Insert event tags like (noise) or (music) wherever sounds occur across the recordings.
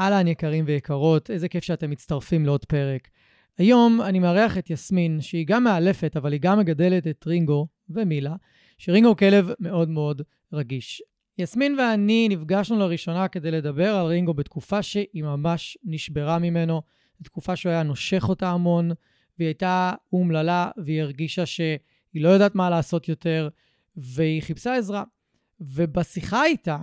אהלן יקרים ויקרות, איזה כיף שאתם מצטרפים לעוד פרק. היום אני מארח את יסמין, שהיא גם מאלפת, אבל היא גם מגדלת את רינגו ומילה, שרינגו הוא כלב מאוד מאוד רגיש. יסמין ואני נפגשנו לראשונה כדי לדבר על רינגו בתקופה שהיא ממש נשברה ממנו, בתקופה שהוא היה נושך אותה המון, והיא הייתה אומללה, והיא הרגישה שהיא לא יודעת מה לעשות יותר, והיא חיפשה עזרה. ובשיחה איתה,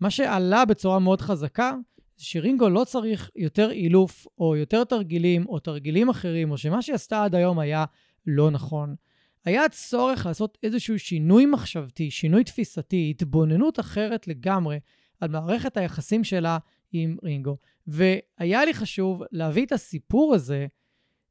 מה שעלה בצורה מאוד חזקה, שרינגו לא צריך יותר אילוף, או יותר תרגילים, או תרגילים אחרים, או שמה שהיא עשתה עד היום היה לא נכון. היה צורך לעשות איזשהו שינוי מחשבתי, שינוי תפיסתי, התבוננות אחרת לגמרי על מערכת היחסים שלה עם רינגו. והיה לי חשוב להביא את הסיפור הזה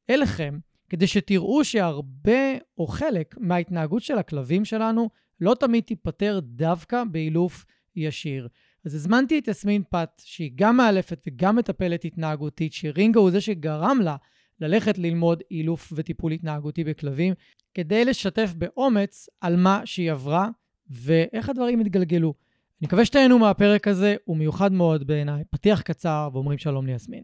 אליכם, כדי שתראו שהרבה או חלק מההתנהגות של הכלבים שלנו לא תמיד תיפתר דווקא באילוף ישיר. אז הזמנתי את יסמין פת, שהיא גם מאלפת וגם מטפלת התנהגותית, שרינגו הוא זה שגרם לה ללכת ללמוד אילוף וטיפול התנהגותי בכלבים, כדי לשתף באומץ על מה שהיא עברה ואיך הדברים התגלגלו. אני מקווה שתהנו מהפרק הזה, הוא מיוחד מאוד בעיניי. פתיח קצר ואומרים שלום ליסמין.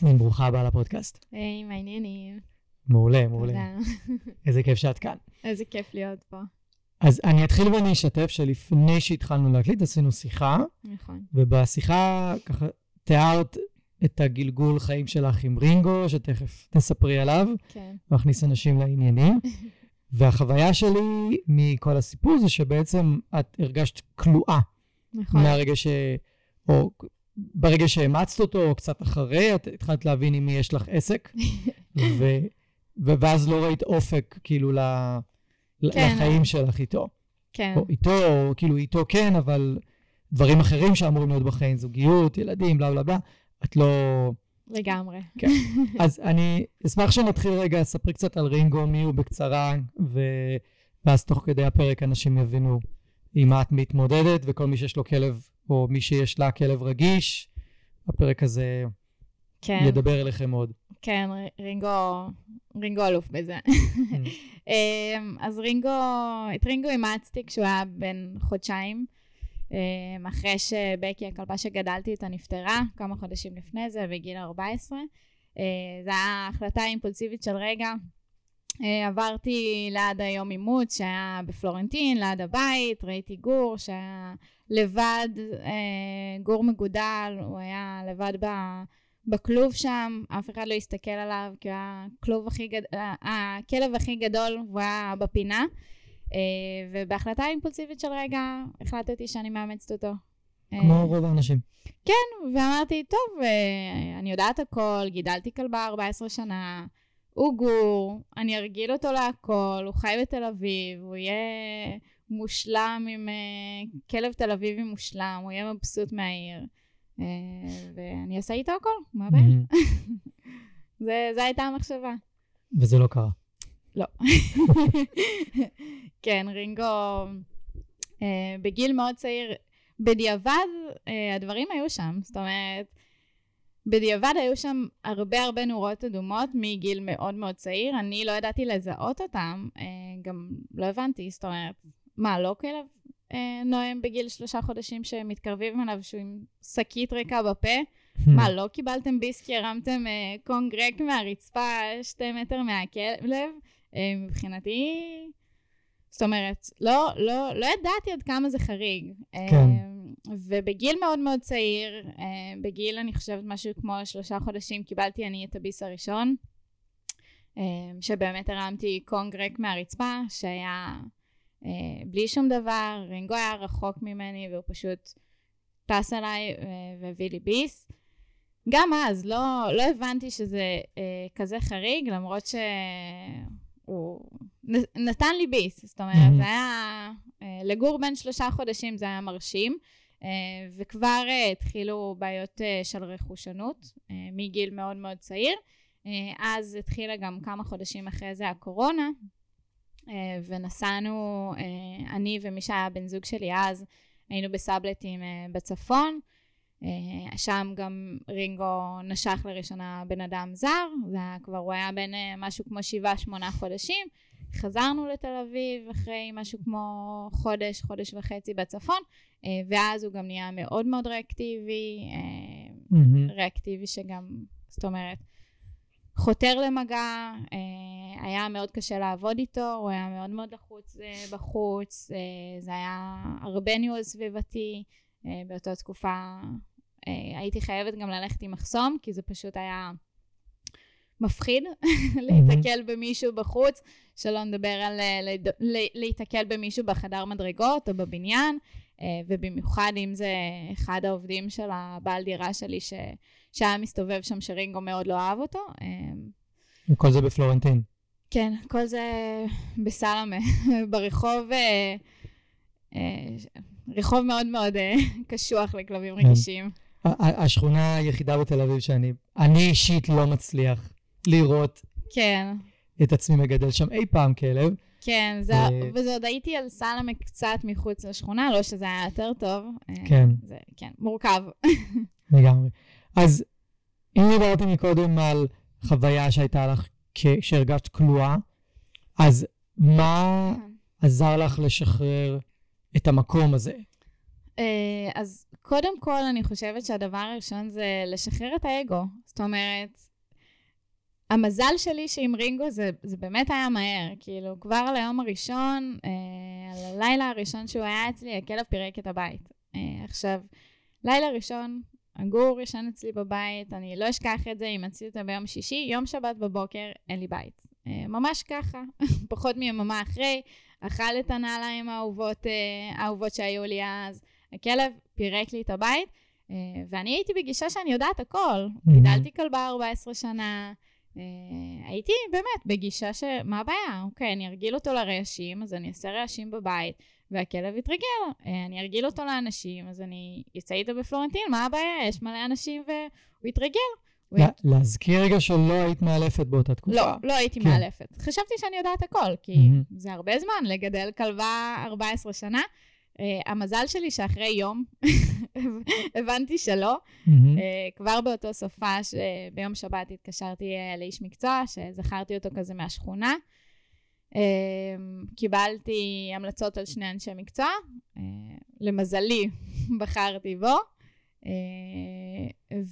יסמין, ברוכה הבאה לפודקאסט. היי, מה העניינים? מעולה, מעולה. תודה. איזה כיף שאת כאן. איזה כיף להיות פה. אז אני אתחיל ואני אשתף שלפני שהתחלנו להקליט עשינו שיחה, נכון. ובשיחה ככה תיארת את הגלגול חיים שלך עם רינגו, שתכף תספרי עליו, כן. ואכניס אנשים לעניינים. (laughs) והחוויה שלי מכל הסיפור זה שבעצם את הרגשת כלואה נכון. מהרגע ש... או ברגע שהאמצת אותו, או קצת אחרי, את התחלת להבין עם מי יש לך עסק, (laughs) ו, ואז לא ראית אופק, כאילו, ל, כן. לחיים שלך איתו. כן. או איתו, או כאילו איתו כן, אבל דברים אחרים שאמורים להיות בחיים, זוגיות, ילדים, בלה בלה בלה, את לא... לגמרי. כן. (laughs) אז אני אשמח שנתחיל רגע, ספרי קצת על רינגו, מי הוא בקצרה, ו... ואז תוך כדי הפרק אנשים יבינו עם מה את מתמודדת, וכל מי שיש לו כלב, או מי שיש לה כלב רגיש, הפרק הזה כן. ידבר אליכם מאוד. כן, רינגו, רינגו אלוף בזה. (laughs) (laughs) אמ, אז רינגו, את רינגו אימצתי כשהוא היה בן חודשיים. אמ, אחרי שבקי, הכלבה שגדלתי איתה, נפטרה, כמה חודשים לפני זה, בגיל 14. אה, זו הייתה החלטה אימפולסיבית של רגע. אה, עברתי ליד היום אימוץ שהיה בפלורנטין, ליד הבית, ראיתי גור שהיה לבד, אה, גור מגודל, הוא היה לבד ב... בכלוב שם, אף אחד לא הסתכל עליו, כי הוא היה הכלוב הכי גדול, הכלב הכי גדול, הוא היה בפינה. אה, ובהחלטה אימפולסיבית של רגע, החלטתי שאני מאמצת אותו. אה, כמו רוב האנשים. ואמרתי, טוב, אה, אני יודעת הכל, גידלתי כלבה 14 שנה, הוא גור, אני ארגיל אותו להכל, הוא חי בתל אביב, הוא יהיה מושלם עם אה, כלב תל אביבי מושלם, הוא יהיה מבסוט מהעיר. אה, ואני אעשה איתו הכל, מה הבעיה? (laughs) זו הייתה המחשבה. וזה לא קרה. לא. (laughs) כן, רינגו אה, בגיל מאוד צעיר, בדיעבד אה, הדברים היו שם, זאת אומרת, בדיעבד היו שם הרבה הרבה נורות אדומות מגיל מאוד מאוד צעיר, אני לא ידעתי לזהות אותם, גם לא הבנתי, זאת אומרת, מה, לא כלב אה, נואם בגיל שלושה חודשים שמתקרבים אליו שהוא עם שקית ריקה בפה? מה, לא קיבלתם ביסקי, הרמתם אה, קונג ריק מהרצפה שתי מטר מהכלב? אה, מבחינתי, זאת אומרת, לא, לא, לא ידעתי עד כמה זה חריג. כן. אה, ובגיל מאוד מאוד צעיר, אה, בגיל אני חושבת משהו כמו שלושה חודשים, קיבלתי אני את הביס הראשון, אה, שבאמת הרמתי קונג ריק מהרצפה, שהיה בלי שום דבר, רינגו היה רחוק ממני והוא פשוט טס אליי והביא לי ביס. גם אז לא, לא הבנתי שזה כזה חריג, למרות שהוא נתן לי ביס, זאת אומרת, mm-hmm. זה היה, אה, לגור בין שלושה חודשים זה היה מרשים, אה, וכבר אה, התחילו בעיות של רכושנות מגיל מאוד מאוד צעיר. אז התחילה גם כמה חודשים אחרי זה הקורונה, ונסענו, אני ומי שהיה בן זוג שלי אז, היינו בסאבלטים בצפון. שם גם רינגו נשך לראשונה בן אדם זר, זה היה כבר, הוא היה בן משהו כמו שבעה, שמונה חודשים. חזרנו לתל אביב אחרי משהו כמו חודש, חודש וחצי בצפון, אה, ואז הוא גם נהיה מאוד מאוד ריאקטיבי, mm-hmm. ריאקטיבי שגם, זאת אומרת, חותר למגע, אה, היה מאוד קשה לעבוד איתו, הוא היה מאוד מאוד לחוץ בחוץ, זה היה הרבה ניהול סביבתי, באותה תקופה הייתי חייבת גם ללכת עם מחסום, כי זה פשוט היה... מפחיד (laughs) להיתקל במישהו בחוץ, שלא נדבר על אה, להיתקל במישהו בחדר מדרגות או בבניין, אה, ובמיוחד אם זה אחד העובדים של הבעל דירה שלי. שהיה מסתובב שם שרינגו מאוד לא אהב אותו. אה, וכל זה בפלורנטין. כן, כל זה בסלמה, (laughs) ברחוב, רחוב מאוד מאוד (laughs) קשוח לכלבים כן. רגישים. השכונה היחידה בתל אביב שאני, אני אישית לא מצליח לראות כן. את עצמי מגדל שם אי פעם כלב. כן, זה, וזה עוד הייתי על סלמה קצת מחוץ לשכונה, לא שזה היה יותר טוב. אה, כן. זה, כן, מורכב. (laughs) לגמרי. אז אם דיברתי מקודם על חוויה שהייתה לך כשהרגשת כלואה, אז מה עזר לך לשחרר את המקום הזה? אה, אז קודם כל, אני חושבת שהדבר הראשון זה לשחרר את האגו. זאת אומרת, המזל שלי שעם רינגו זה, זה באמת היה מהר, כאילו כבר על היום הראשון, אה, על הלילה הראשון שהוא היה אצלי, הכלב פירק את הבית. אה, עכשיו, לילה ראשון, הגור ישן אצלי בבית, אני לא אשכח את זה, אימצתי אותו ביום שישי, יום שבת בבוקר, אין לי בית. אה, ממש ככה, (laughs) פחות מיממה אחרי, אכל את הנעליים האהובות, אה, האהובות שהיו לי אז, הכלב פירק לי את הבית, אה, ואני הייתי בגישה שאני יודעת הכל. גידלתי כלבה 14 שנה, הייתי באמת בגישה ש... מה הבעיה? אוקיי, אני ארגיל אותו לרעשים, אז אני אעשה רעשים בבית, והכלב יתרגל. Uh, אני ארגיל אותו לאנשים, אז אני אצא איתו בפלורנטין, מה הבעיה? יש מלא אנשים והוא יתרגל. לה, להזכיר רגע שלא היית מאלפת באותה תקופה. לא, לא הייתי כן. מאלפת. חשבתי שאני יודעת הכל, כי mm-hmm. זה הרבה זמן לגדל כלבה 14 שנה. Uh, המזל שלי שאחרי יום (laughs) הבנתי שלא. Mm-hmm. Uh, כבר באותו סופה, ביום שבת התקשרתי uh, לאיש מקצוע, שזכרתי אותו כזה מהשכונה. Uh, קיבלתי המלצות על שני אנשי מקצוע. Uh, למזלי, (laughs) בחרתי בו. Uh,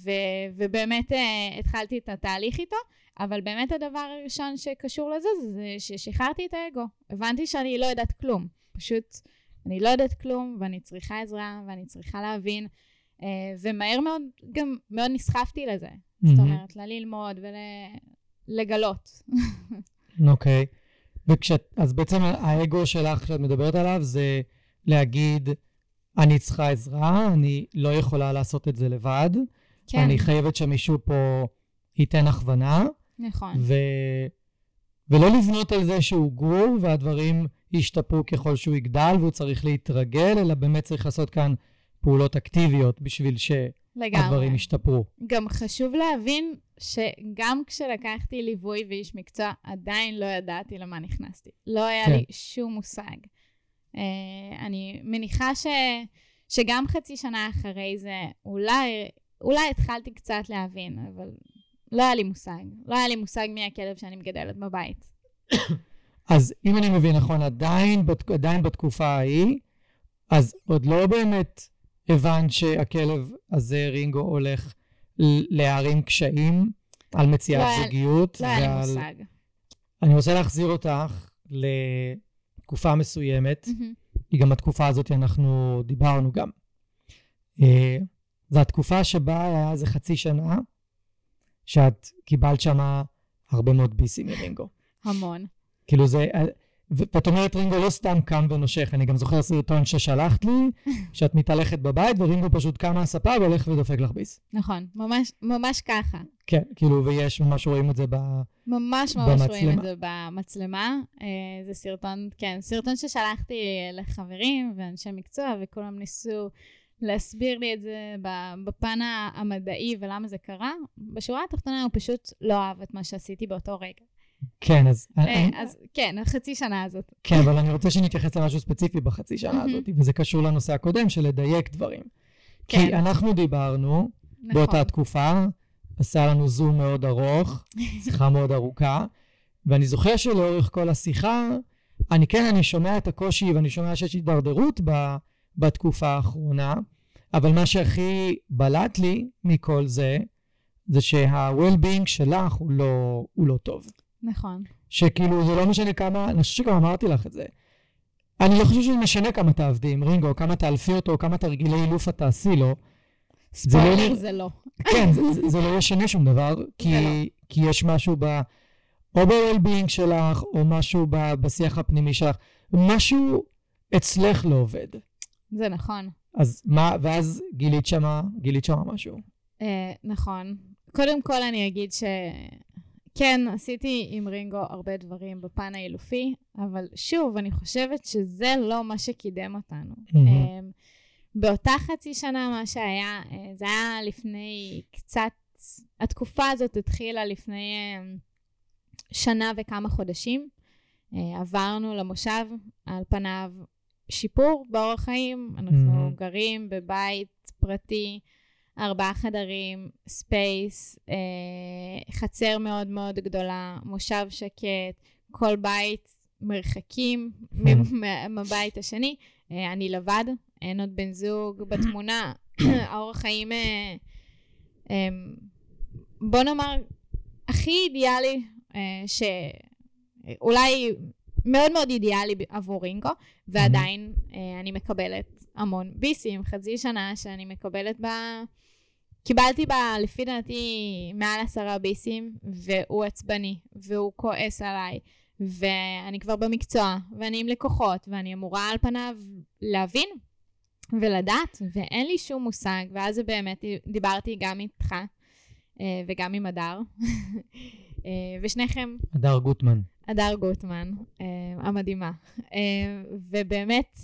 ו- ובאמת uh, התחלתי את התהליך איתו, אבל באמת הדבר הראשון שקשור לזה זה ששחררתי את האגו. הבנתי שאני לא יודעת כלום. פשוט... אני לא יודעת כלום, ואני צריכה עזרה, ואני צריכה להבין, ומהר מאוד גם מאוד נסחפתי לזה. Mm-hmm. זאת אומרת, ללמוד ולגלות. (laughs) אוקיי. okay. וכשאת, אז בעצם האגו שלך שאת מדברת עליו זה להגיד, אני צריכה עזרה, אני לא יכולה לעשות את זה לבד. כן. אני חייבת שמישהו פה ייתן הכוונה. נכון. ו... ולא לבנות על זה שהוא גור והדברים ישתפרו ככל שהוא יגדל והוא צריך להתרגל, אלא באמת צריך לעשות כאן פעולות אקטיביות בשביל שהדברים ישתפרו. גם חשוב להבין שגם כשלקחתי ליווי ואיש מקצוע, עדיין לא ידעתי למה נכנסתי. לא היה כן. לי שום מושג. Uh, אני מניחה ש, שגם חצי שנה אחרי זה, אולי, אולי התחלתי קצת להבין, אבל לא היה לי מושג. לא היה לי מושג מי הכלב שאני מגדלת בבית. (coughs) אז אם אני מבין נכון, עדיין, עדיין בתקופה ההיא, אז עוד לא באמת הבנת שהכלב הזה, רינגו, הולך להערים קשיים על מציאת לא זוגיות. לא היה לי מושג. אני רוצה להחזיר אותך תקופה מסוימת, מהמם. היא גם התקופה הזאת אנחנו דיברנו גם. אה, זו התקופה שבה היה איזה חצי שנה, שאת קיבלת שמה הרבה מאוד ביסים מרינגו. המון. כאילו זה, אה, ואת אומרת רינגו לא סתם קם ונושך, אני גם זוכר סרטון ששלחת לי, (laughs) שאת מתהלכת בבית ורינגו פשוט קם מהספה והולך ודופק לך ביס. נכון, ממש, ממש ככה. כן, כאילו, ויש, ממש רואים את זה ב... ממש ממש רואים במצלמה. את זה במצלמה. אה, זה סרטון, כן, סרטון ששלחתי לחברים ואנשי מקצוע, וכולם ניסו להסביר לי את זה בפן המדעי ולמה זה קרה. בשורה התחתונה הוא פשוט לא אהב את מה שעשיתי באותו רגע. כן, אז... אה, אני- אז כן, החצי שנה הזאת. כן, אבל אני רוצה שנתייחס למשהו ספציפי בחצי שנה. הזאת, וזה קשור לנושא הקודם של לדייק דברים. כי כן. אנחנו דיברנו נכון. באותה תקופה, עשה לנו זום מאוד ארוך, (laughs) שיחה מאוד ארוכה, ואני זוכר שלאורך כל השיחה, אני כן, אני שומע את הקושי ואני שומע שיש הידרדרות ב, בתקופה האחרונה, אבל מה שהכי בלט לי מכל זה, זה שה-well-being שלך הוא לא, הוא לא טוב. נכון. שכאילו זה לא משנה כמה, אני חושב שגם אמרתי לך את זה. אני לא חושב שזה משנה כמה תעבדי עם רינגו, כמה תאלפי אותו, כמה תרגילי אילוף את תעשי לו. לא ספוילר נראה- זה לא. כן, זה, (laughs) זה, זה לא ישנה שום דבר, כי, לא. כי יש משהו ב... או ב-well-being שלך, או משהו ב, בשיח הפנימי שלך, משהו אצלך לא עובד. זה נכון. אז מה, ואז גילית שמה, גילית שמה משהו. אה, נכון. קודם כל אני אגיד ש... כן, עשיתי עם רינגו הרבה דברים בפן האילופי, אבל שוב, אני חושבת שזה לא מה שקידם אותנו. אה, באותה חצי שנה, מה שהיה, אה, זה היה לפני קצת... התקופה הזאת התחילה לפני אה, שנה וכמה חודשים. אה, עברנו למושב, על פניו שיפור באורח חיים, אנחנו מהמם. גרים בבית פרטי, ארבעה חדרים, space, אה, חצר מאוד מאוד גדולה, מושב שקט, כל בית מרחקים מה- מהבית השני. אה, אני לבד, אין עוד בן זוג בתמונה. (coughs) האורח חיים, אה, אה, בוא נאמר, הכי אידיאלי, אה, שאולי מאוד מאוד אידיאלי עבור רינגו, ועדיין אה, אני מקבלת המון ביסים, חצי שנה שאני מקבלת בה... קיבלתי בה, לפי דעתי, מעל עשרה ביסים, והוא עצבני, והוא כועס עליי, ואני כבר במקצוע, ואני עם לקוחות, ואני אמורה על פניו להבין ולדעת, ואין לי שום מושג, ואז זה באמת, דיברתי גם איתך אה, וגם עם הדר, (laughs) אה, ושניכם הדר גוטמן. הדר גוטמן, אה, המדהימה. ובאמת,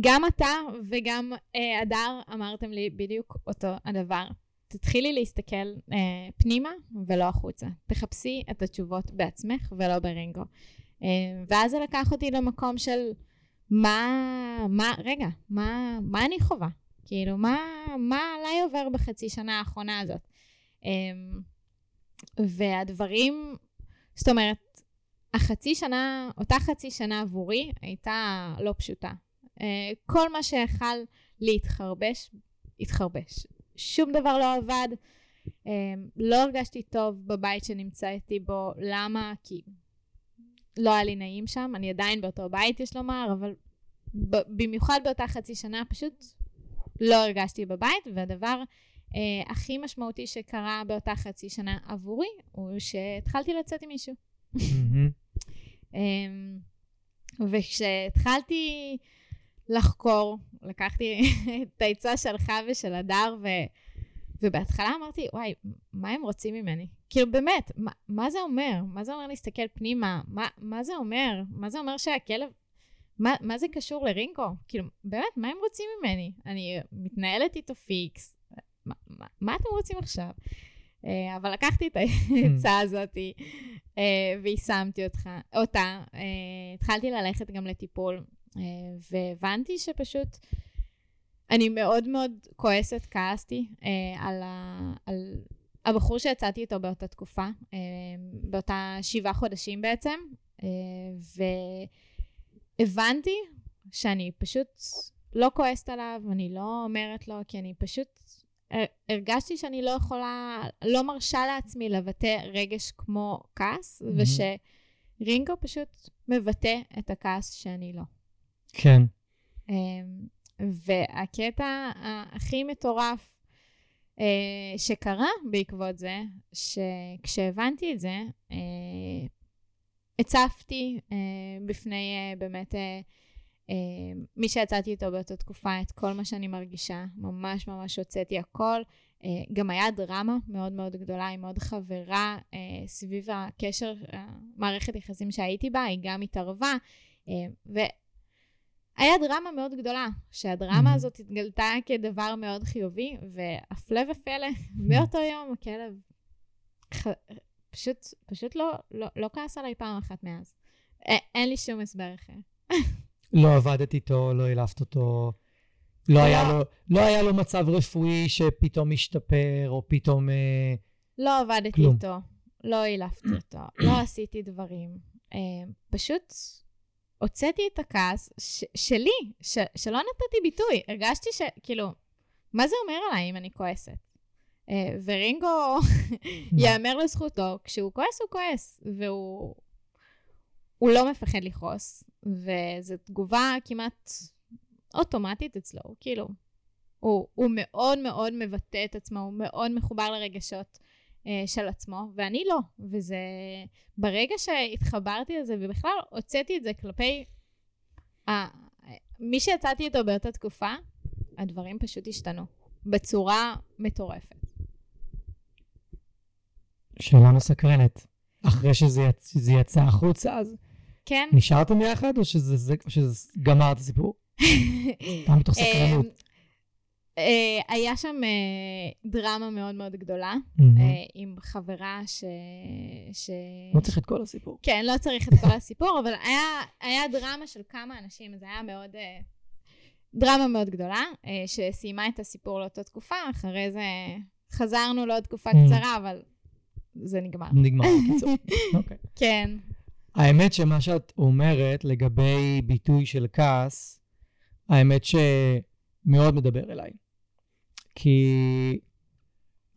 גם אתה וגם אה, הדר אמרתם לי בדיוק אותו הדבר. תתחילי להסתכל אה, פנימה ולא החוצה. תחפשי את התשובות בעצמך ולא ברינגו. אה, ואז זה לקח אותי למקום של מה, מה, רגע, מה, מה אני חווה? כאילו, מה, מה עליי עובר בחצי שנה האחרונה הזאת? אה, והדברים, זאת אומרת, החצי שנה, אותה חצי שנה עבורי הייתה לא פשוטה. אה, כל מה שיכל להתחרבש, התחרבש. שום דבר לא עבד. אה, לא הרגשתי טוב בבית שנמצאתי בו. למה? כי לא היה לי נעים שם. אני עדיין באותו בית, יש לומר, אבל במיוחד באותה חצי שנה פשוט לא הרגשתי בבית, והדבר אה, הכי משמעותי שקרה באותה חצי שנה עבורי, הוא שהתחלתי לצאת עם מישהו. מהמם. (laughs) אמ, וכשהתחלתי לחקור, לקחתי את העצה שלך ושל הדר, ו... ובהתחלה אמרתי, וואי, מה הם רוצים ממני? כאילו, באמת, מה, מה זה אומר? מה זה אומר להסתכל פנימה? מה, מה זה אומר? מה זה אומר שהכלב... מה, מה זה קשור לרינגו? כאילו, באמת, מה הם רוצים ממני? אני מתנהלת איתו פיקס. מה, מה, מה אתם רוצים עכשיו? אה, אבל לקחתי את העצה הזאתי אה, ויישמתי אותך, אותה. אה, התחלתי ללכת גם לטיפול, והבנתי שפשוט אני מאוד מאוד כועסת, כעסתי אה, על, ה, על הבחור שיצאתי איתו באותה תקופה, אה, באותה שבעה חודשים בעצם, אה, והבנתי שאני פשוט לא כועסת עליו, אני לא אומרת לו, כי אני פשוט הר- הרגשתי שאני לא יכולה, לא מרשה לעצמי לבטא רגש כמו כעס, מהמם. רינגו פשוט מבטא את הכעס שאני לא. כן. אמ, והקטע הכי מטורף אה, שקרה בעקבות זה, שכשהבנתי את זה, אה, הצפתי אה, בפני באמת מי שיצאתי איתו באותה תקופה את כל מה שאני מרגישה, ממש ממש הוצאתי הכל. גם היה דרמה מאוד מאוד גדולה, היא מאוד חברה סביב הקשר, מערכת יחסים שהייתי בה, היא גם התערבה. היה דרמה מאוד גדולה, שהדרמה mm-hmm. הזאת התגלתה כדבר מאוד חיובי, והפלא ופלא, מאותו יום הכלב ח... פשוט, פשוט לא, לא, לא כעס עליי פעם אחת מאז. א- אין לי שום הסבר אחר. לא עבדת איתו, לא העלפת אותו, לא, לא, היה לו, לא היה לו מצב רפואי שפתאום השתפר, או פתאום... אה, לא עבדתי כלום. איתו, לא העלפתי אותו, לא עשיתי דברים. אה, פשוט הוצאתי את הכעס ש- שלי, ש- שלא נתתי ביטוי. הרגשתי שכאילו, מה זה אומר עליי אם אני כועסת? Uh, ורינגו, יאמר לזכותו, כשהוא כועס הוא כועס, והוא הוא לא מפחד לכעוס, וזו תגובה כמעט אוטומטית אצלו, כאילו, הוא, הוא מאוד מאוד מבטא את עצמו, הוא מאוד מחובר לרגשות. אה, של עצמו, ואני לא. וזה... ברגע שהתחברתי לזה, ובכלל הוצאתי את זה כלפי... ה... מי שיצאתי איתו באותה תקופה, הדברים פשוט השתנו. בצורה מטורפת. שאלה מסקרנת. אחרי שזה יצ... יצא החוצה, אז... כן. נשארתם יחד, או שזה, זה, שזה גמר את הסיפור? (laughs) פעם מתוך סקרנות. Uh, היה שם uh, דרמה מאוד מאוד גדולה, uh, עם חברה ש... ש... לא צריך את כל הסיפור. כן, לא צריך את כל הסיפור, אבל היה, היה דרמה של כמה אנשים, זה היה מאוד... דרמה מאוד גדולה, שסיימה את הסיפור לאותה תקופה, אחרי זה חזרנו לעוד תקופה. קצרה, אבל זה נגמר. נגמר, בקיצור. (laughs) אוקיי. כן. האמת שמה שאת אומרת לגבי ביטוי של כעס, האמת שמאוד מדבר אליי. כי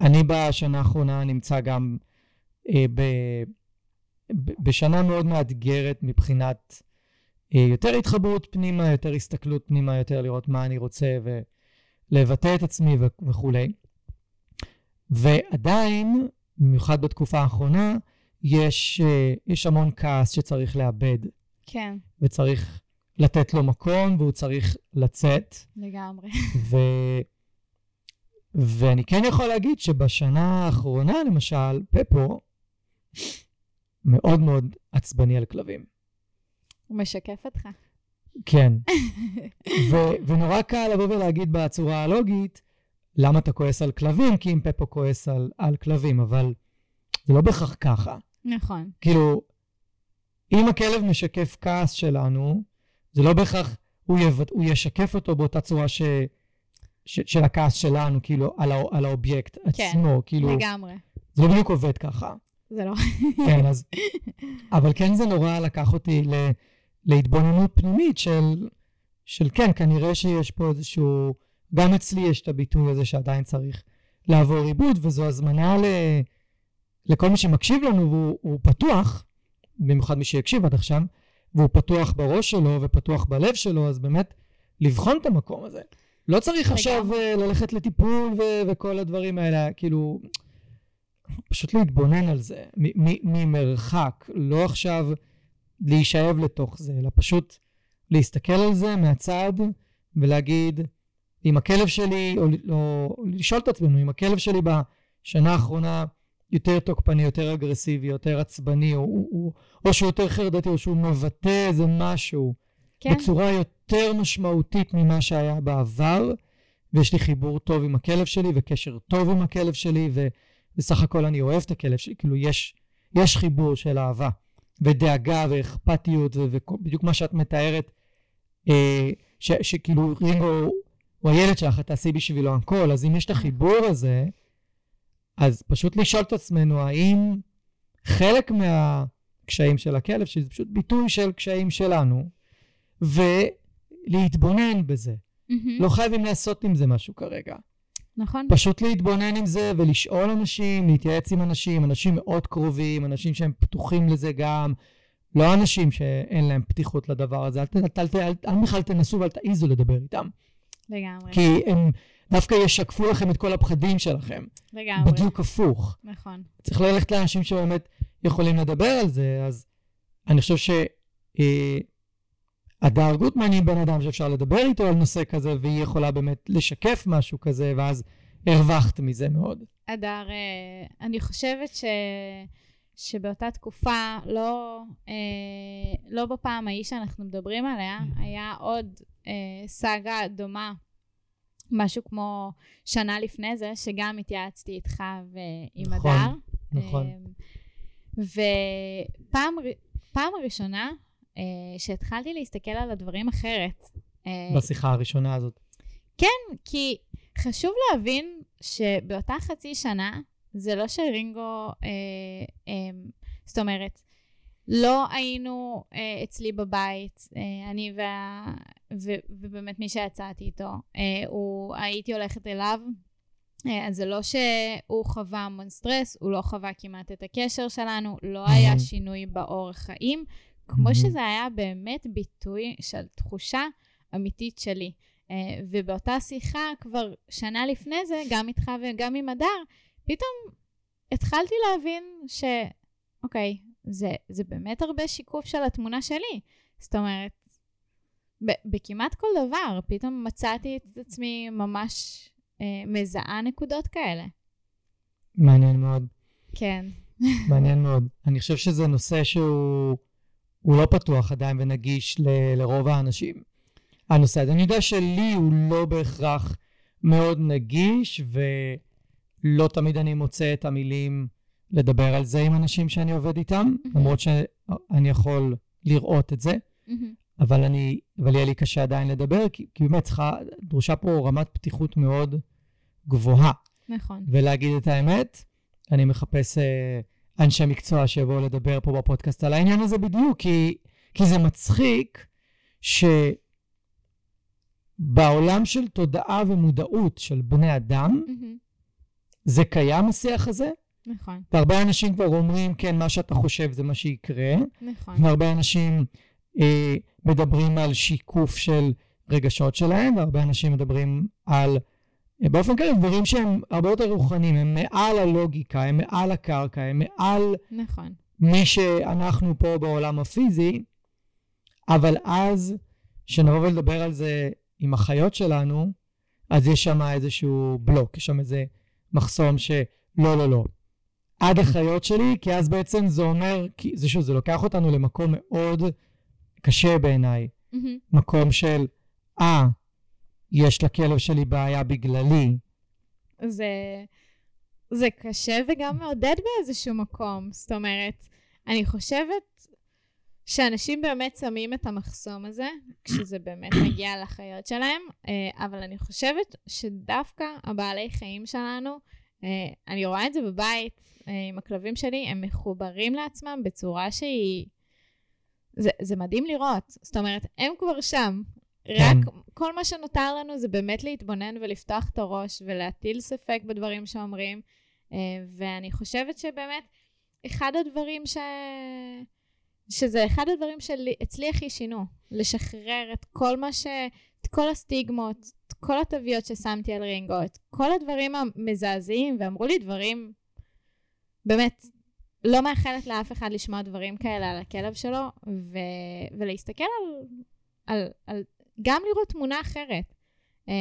אני בשנה האחרונה נמצא גם אה, ב, ב, בשנה מאוד מאתגרת מבחינת אה, יותר התחברות פנימה, יותר הסתכלות פנימה, יותר לראות מה אני רוצה ולבטא את עצמי ו- וכולי. ועדיין, במיוחד בתקופה האחרונה, יש, אה, יש המון כעס שצריך לאבד. כן. וצריך לתת לו מקום, והוא צריך לצאת. לגמרי. ו... ואני כן יכול להגיד שבשנה האחרונה, למשל, פפו מאוד מאוד עצבני על כלבים. הוא משקף אותך. כן. (laughs) ו- ונורא קל לבוא ולהגיד בצורה הלוגית, למה אתה כועס על כלבים? כי אם פפו כועס על, על כלבים, אבל זה לא בהכרח ככה. נכון. כאילו, אם הכלב משקף כעס שלנו, זה לא בהכרח, הוא, יב... הוא ישקף אותו באותה צורה ש... ש, של הכעס שלנו, כאילו, על, הא, על האובייקט כן, עצמו, כאילו... לגמרי. זה לא בדיוק עובד ככה. זה לא. כן, אז... אבל כן זה נורא לקח אותי ל, להתבוננות פנימית של, של כן, כנראה שיש פה איזשהו... גם אצלי יש את הביטוי הזה שעדיין צריך לעבור עיבוד, וזו הזמנה ל, לכל מי שמקשיב לנו והוא פתוח, במיוחד מי שיקשיב עד עכשיו, והוא פתוח בראש שלו ופתוח בלב שלו, אז באמת לבחון את המקום הזה. לא צריך עכשיו uh, ללכת לטיפול ו- וכל הדברים האלה, כאילו, פשוט להתבונן על זה ממרחק, לא עכשיו להישאב לתוך זה, אלא פשוט להסתכל על זה מהצד ולהגיד, אם הכלב שלי, או, או לשאול את עצמנו, אם הכלב שלי בשנה האחרונה יותר תוקפני, יותר אגרסיבי, יותר עצבני, או, או, או שהוא יותר חרדתי, או שהוא מבטא איזה משהו כן. בצורה יותר משמעותית ממה שהיה בעבר, ויש לי חיבור טוב עם הכלב שלי, וקשר טוב עם הכלב שלי, ובסך הכל אני אוהב את הכלב שלי, כאילו יש, יש חיבור של אהבה, ודאגה, ואכפתיות, ובדיוק מה שאת מתארת, אה, ש, שכאילו רינגו הוא הילד שלך, את תעשי בשבילו הכל, אז אם יש את החיבור הזה, אז פשוט לשאול את עצמנו, האם חלק מהקשיים של הכלב, שזה פשוט ביטוי של קשיים שלנו, ולהתבונן בזה. Mm-hmm. לא חייבים לעשות עם זה משהו כרגע. נכון. פשוט להתבונן עם זה ולשאול אנשים, להתייעץ עם אנשים, אנשים מאוד קרובים, אנשים שהם פתוחים לזה גם, לא אנשים שאין להם פתיחות לדבר הזה. אל, אל, ת- אל, אל בכלל תנסו ואל תעיזו לדבר איתם. לגמרי, כי הם דווקא ישקפו לכם את כל הפחדים שלכם. לגמרי, בדיוק הפוך. נכון. צריך ללכת לאנשים שבאמת יכולים לדבר על זה, אז אני חושב ש... אה, הדר גוטמן היא בן אדם שאפשר לדבר איתו על נושא כזה, והיא יכולה באמת לשקף משהו כזה, ואז הרווחת מזה מאוד. אדר, אה, אני חושבת ש... שבאותה תקופה, לא, אה, לא בפעם ההיא שאנחנו מדברים עליה, Mm. היה עוד אה, סאגה דומה, משהו כמו שנה לפני זה, שגם התייעצתי איתך ועם נכון, אדר. נכון. אה, ופעם פעם ראשונה שהתחלתי להסתכל על הדברים אחרת. אה, בשיחה הראשונה הזאת. כי חשוב להבין שבאותה חצי שנה, זה לא שרינגו, אה, אה, זאת אומרת, לא היינו אה, אצלי בבית, אה, אני וה... ו, ובאמת מי שיצאתי איתו, אה, הוא, הייתי הולכת אליו, אה, אז זה לא שהוא חווה המון סטרס, הוא לא חווה כמעט את הקשר שלנו, לא היה. שינוי באורח חיים, כמו. שזה היה באמת ביטוי של תחושה אמיתית שלי. אה, ובאותה שיחה כבר שנה לפני זה, גם איתך וגם עם הדר, פתאום התחלתי להבין ש... אוקיי, זה, זה באמת הרבה שיקוף של התמונה שלי. זאת אומרת, ב- בכמעט כל דבר, פתאום מצאתי את עצמי ממש אה, מזהה נקודות כאלה. מעניין מאוד. כן. מעניין מאוד. אני חושב שזה נושא שהוא הוא לא פתוח עדיין ונגיש ל, לרוב האנשים. הנושא הזה. אני יודע שלי הוא לא בהכרח מאוד נגיש, ולא תמיד אני מוצא את המילים לדבר על זה עם אנשים שאני עובד איתם, למרות שאני יכול לראות את זה, מהמם. אבל אני, אבל יהיה לי קשה עדיין לדבר, כי, כי באמת צריכה, דרושה פה רמת פתיחות מאוד גבוהה. נכון. ולהגיד את האמת, אני מחפש אה, אנשי מקצוע שיבואו לדבר פה בפודקאסט על העניין הזה בדיוק, כי, כי זה מצחיק שבעולם של תודעה ומודעות של בני אדם, מהמם. זה קיים השיח הזה, נכון, והרבה אנשים כבר אומרים, כן, מה שאתה חושב זה מה שיקרה, נכון. והרבה אנשים אה, מדברים על שיקוף של רגשות שלהם, והרבה אנשים מדברים על, באופן כללי, דברים שהם הרבה יותר רוחניים, הם מעל הלוגיקה, הם מעל הקרקע, הם מעל נכון. מי שאנחנו פה בעולם הפיזי, אבל אז, כשנבוא ולדבר על זה עם החיות שלנו, אז יש שם איזשהו בלוק, יש שם איזה מחסום שלא, לא, לא. עד החיות שלי, כי אז בעצם זה אומר, כי זה שוב, זה לוקח אותנו למקום מאוד קשה בעיניי. מהמם. מקום של, אה, יש לכלב שלי בעיה בגללי. זה, זה קשה וגם מעודד באיזשהו מקום. זאת אומרת, אני חושבת שאנשים באמת שמים את המחסום הזה, כשזה באמת (coughs) מגיע לחיות שלהם, אה, אבל אני חושבת שדווקא הבעלי חיים שלנו, אה, אני רואה את זה בבית אה, עם הכלבים שלי, הם מחוברים לעצמם בצורה שהיא... זה, זה מדהים לראות. זאת אומרת, הם כבר שם. רק כל מה שנותר לנו זה באמת להתבונן ולפתוח את הראש ולהטיל ספק בדברים שאומרים. אה, ואני חושבת שבאמת, אחד הדברים ש... שזה אחד הדברים שאצלי הכי שינו, לשחרר את כל מה ש... את כל הסטיגמות, את כל התוויות ששמתי על רינגו, את כל הדברים המזעזעים, ואמרו לי דברים, באמת, לא מאחלת לאף אחד לשמוע דברים כאלה על הכלב שלו, ו... ולהסתכל על, על, על... גם לראות תמונה אחרת. Um,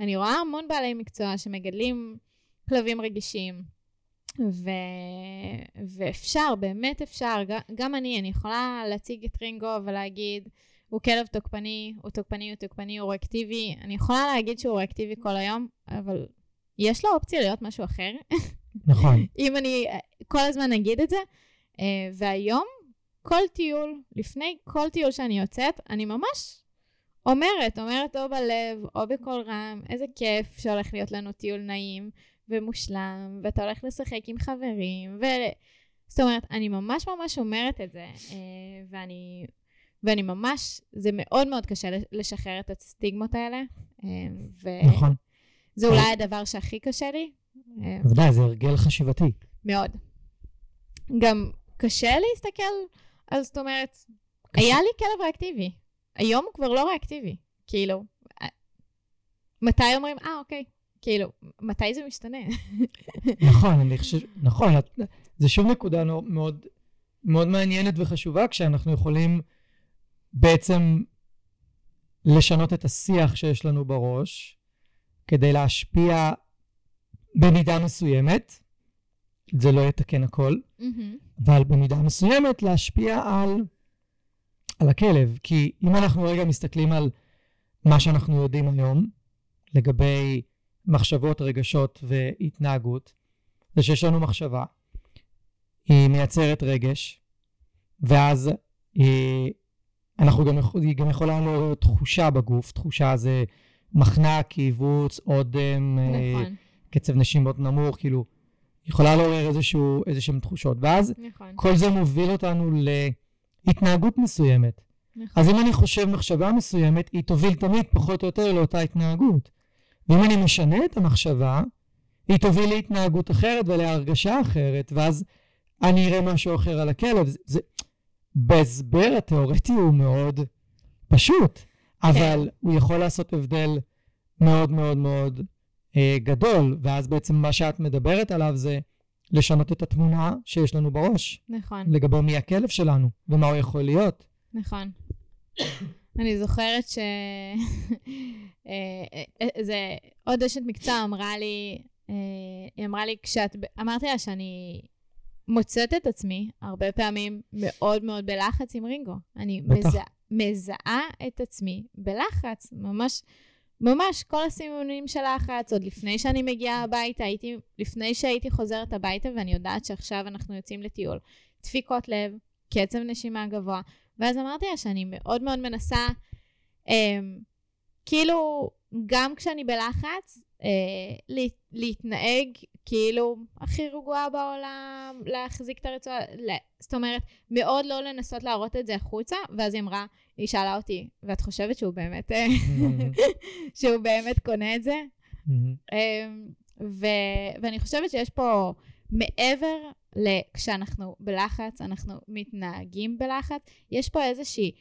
אני רואה המון בעלי מקצוע שמגדלים כלבים רגישים, ו... ואפשר, באמת אפשר, גם, אני, אני יכולה להציג את רינגו ולהגיד, הוא כלב תוקפני, הוא תוקפני, הוא תוקפני, הוא ריאקטיבי. אני יכולה להגיד שהוא ריאקטיבי כל היום, אבל יש לו אופציה להיות משהו אחר, נכון. (laughs) אם אני אה, כל הזמן אגיד את זה. Uh, והיום, כל טיול, לפני כל טיול שאני יוצאת, אני ממש אומרת, אומרת או בלב או בקול רם, איזה כיף שהולך להיות לנו טיול נעים ומושלם, ואתה הולך לשחק עם חברים, ו... זאת אומרת, אני ממש ממש אומרת את זה, אה, ואני, ואני ממש, זה מאוד מאוד קשה לשחרר את הסטיגמות האלה, אה, וזה נכון. אולי הדבר שהכי קשה לי, אה, בוודאי, זה הרגל חשיבתי. מאוד. גם קשה להסתכל אז זאת אומרת, היה לי כלב ריאקטיבי. היום הוא כבר לא ריאקטיבי. כאילו, אה, מתי אומרים, אה, אוקיי. כאילו, מתי זה משתנה? (laughs) נכון, אני חושב, נכון, זה שוב נקודה מאוד, מאוד מעניינת וחשובה, כשאנחנו יכולים בעצם לשנות את השיח שיש לנו בראש, כדי להשפיע במידה מסוימת, זה לא יתקן הכל, mm-hmm. אבל במידה מסוימת להשפיע על, על הכלב. כי אם אנחנו רגע מסתכלים על מה שאנחנו יודעים היום לגבי מחשבות, רגשות והתנהגות, זה שיש לנו מחשבה, היא מייצרת רגש, ואז היא, אנחנו גם, היא גם יכולה לעורר תחושה בגוף, תחושה זה מחנק, קיבוץ, אודם, אה, נכון. קצב נשימות נמוך, כאילו, יכולה לעורר איזשהו, איזשהם תחושות. ואז נכון. כל זה מוביל אותנו להתנהגות מסוימת. נכון. אז אם אני חושב מחשבה מסוימת, היא תוביל תמיד פחות או יותר לאותה התנהגות. ואם אני משנה את המחשבה, היא תוביל להתנהגות אחרת ולהרגשה אחרת, ואז אני אראה משהו אחר על הכלב. זה, זה, בהסבר התיאורטי הוא מאוד פשוט, אבל כן. הוא יכול לעשות הבדל מאוד מאוד מאוד אה, גדול, ואז בעצם מה שאת מדברת עליו זה לשנות את התמונה שיש לנו בראש. נכון. לגבי מי הכלב שלנו, ומה הוא יכול להיות. נכון. (coughs) אני זוכרת ש... (laughs) אה, אה, זה עוד אשת מקצוע אמרה לי, היא אמרה לי, כשאת... אמרתי לה שאני מוצאת את עצמי הרבה פעמים מאוד מאוד בלחץ עם רינגו. אני מזהה את עצמי בלחץ, ממש, ממש כל הסימונים של לחץ, עוד לפני שאני מגיעה הביתה, הייתי, לפני שהייתי חוזרת הביתה ואני יודעת שעכשיו אנחנו יוצאים לטיול. דפיקות לב, קצב נשימה גבוה, ואז אמרתי לה שאני מאוד מאוד מנסה, אה, כאילו, גם כשאני בלחץ, אה, לה, להתנהג כאילו הכי רגועה בעולם, להחזיק את הרצועה, זאת אומרת, מאוד לא לנסות להראות את זה החוצה, ואז היא אמרה, היא שאלה אותי, ואת חושבת שהוא באמת, אה, (laughs) שהוא באמת קונה את זה? אמ, ו- ואני חושבת שיש פה, מעבר לכשאנחנו בלחץ, אנחנו מתנהגים בלחץ, יש פה איזושהי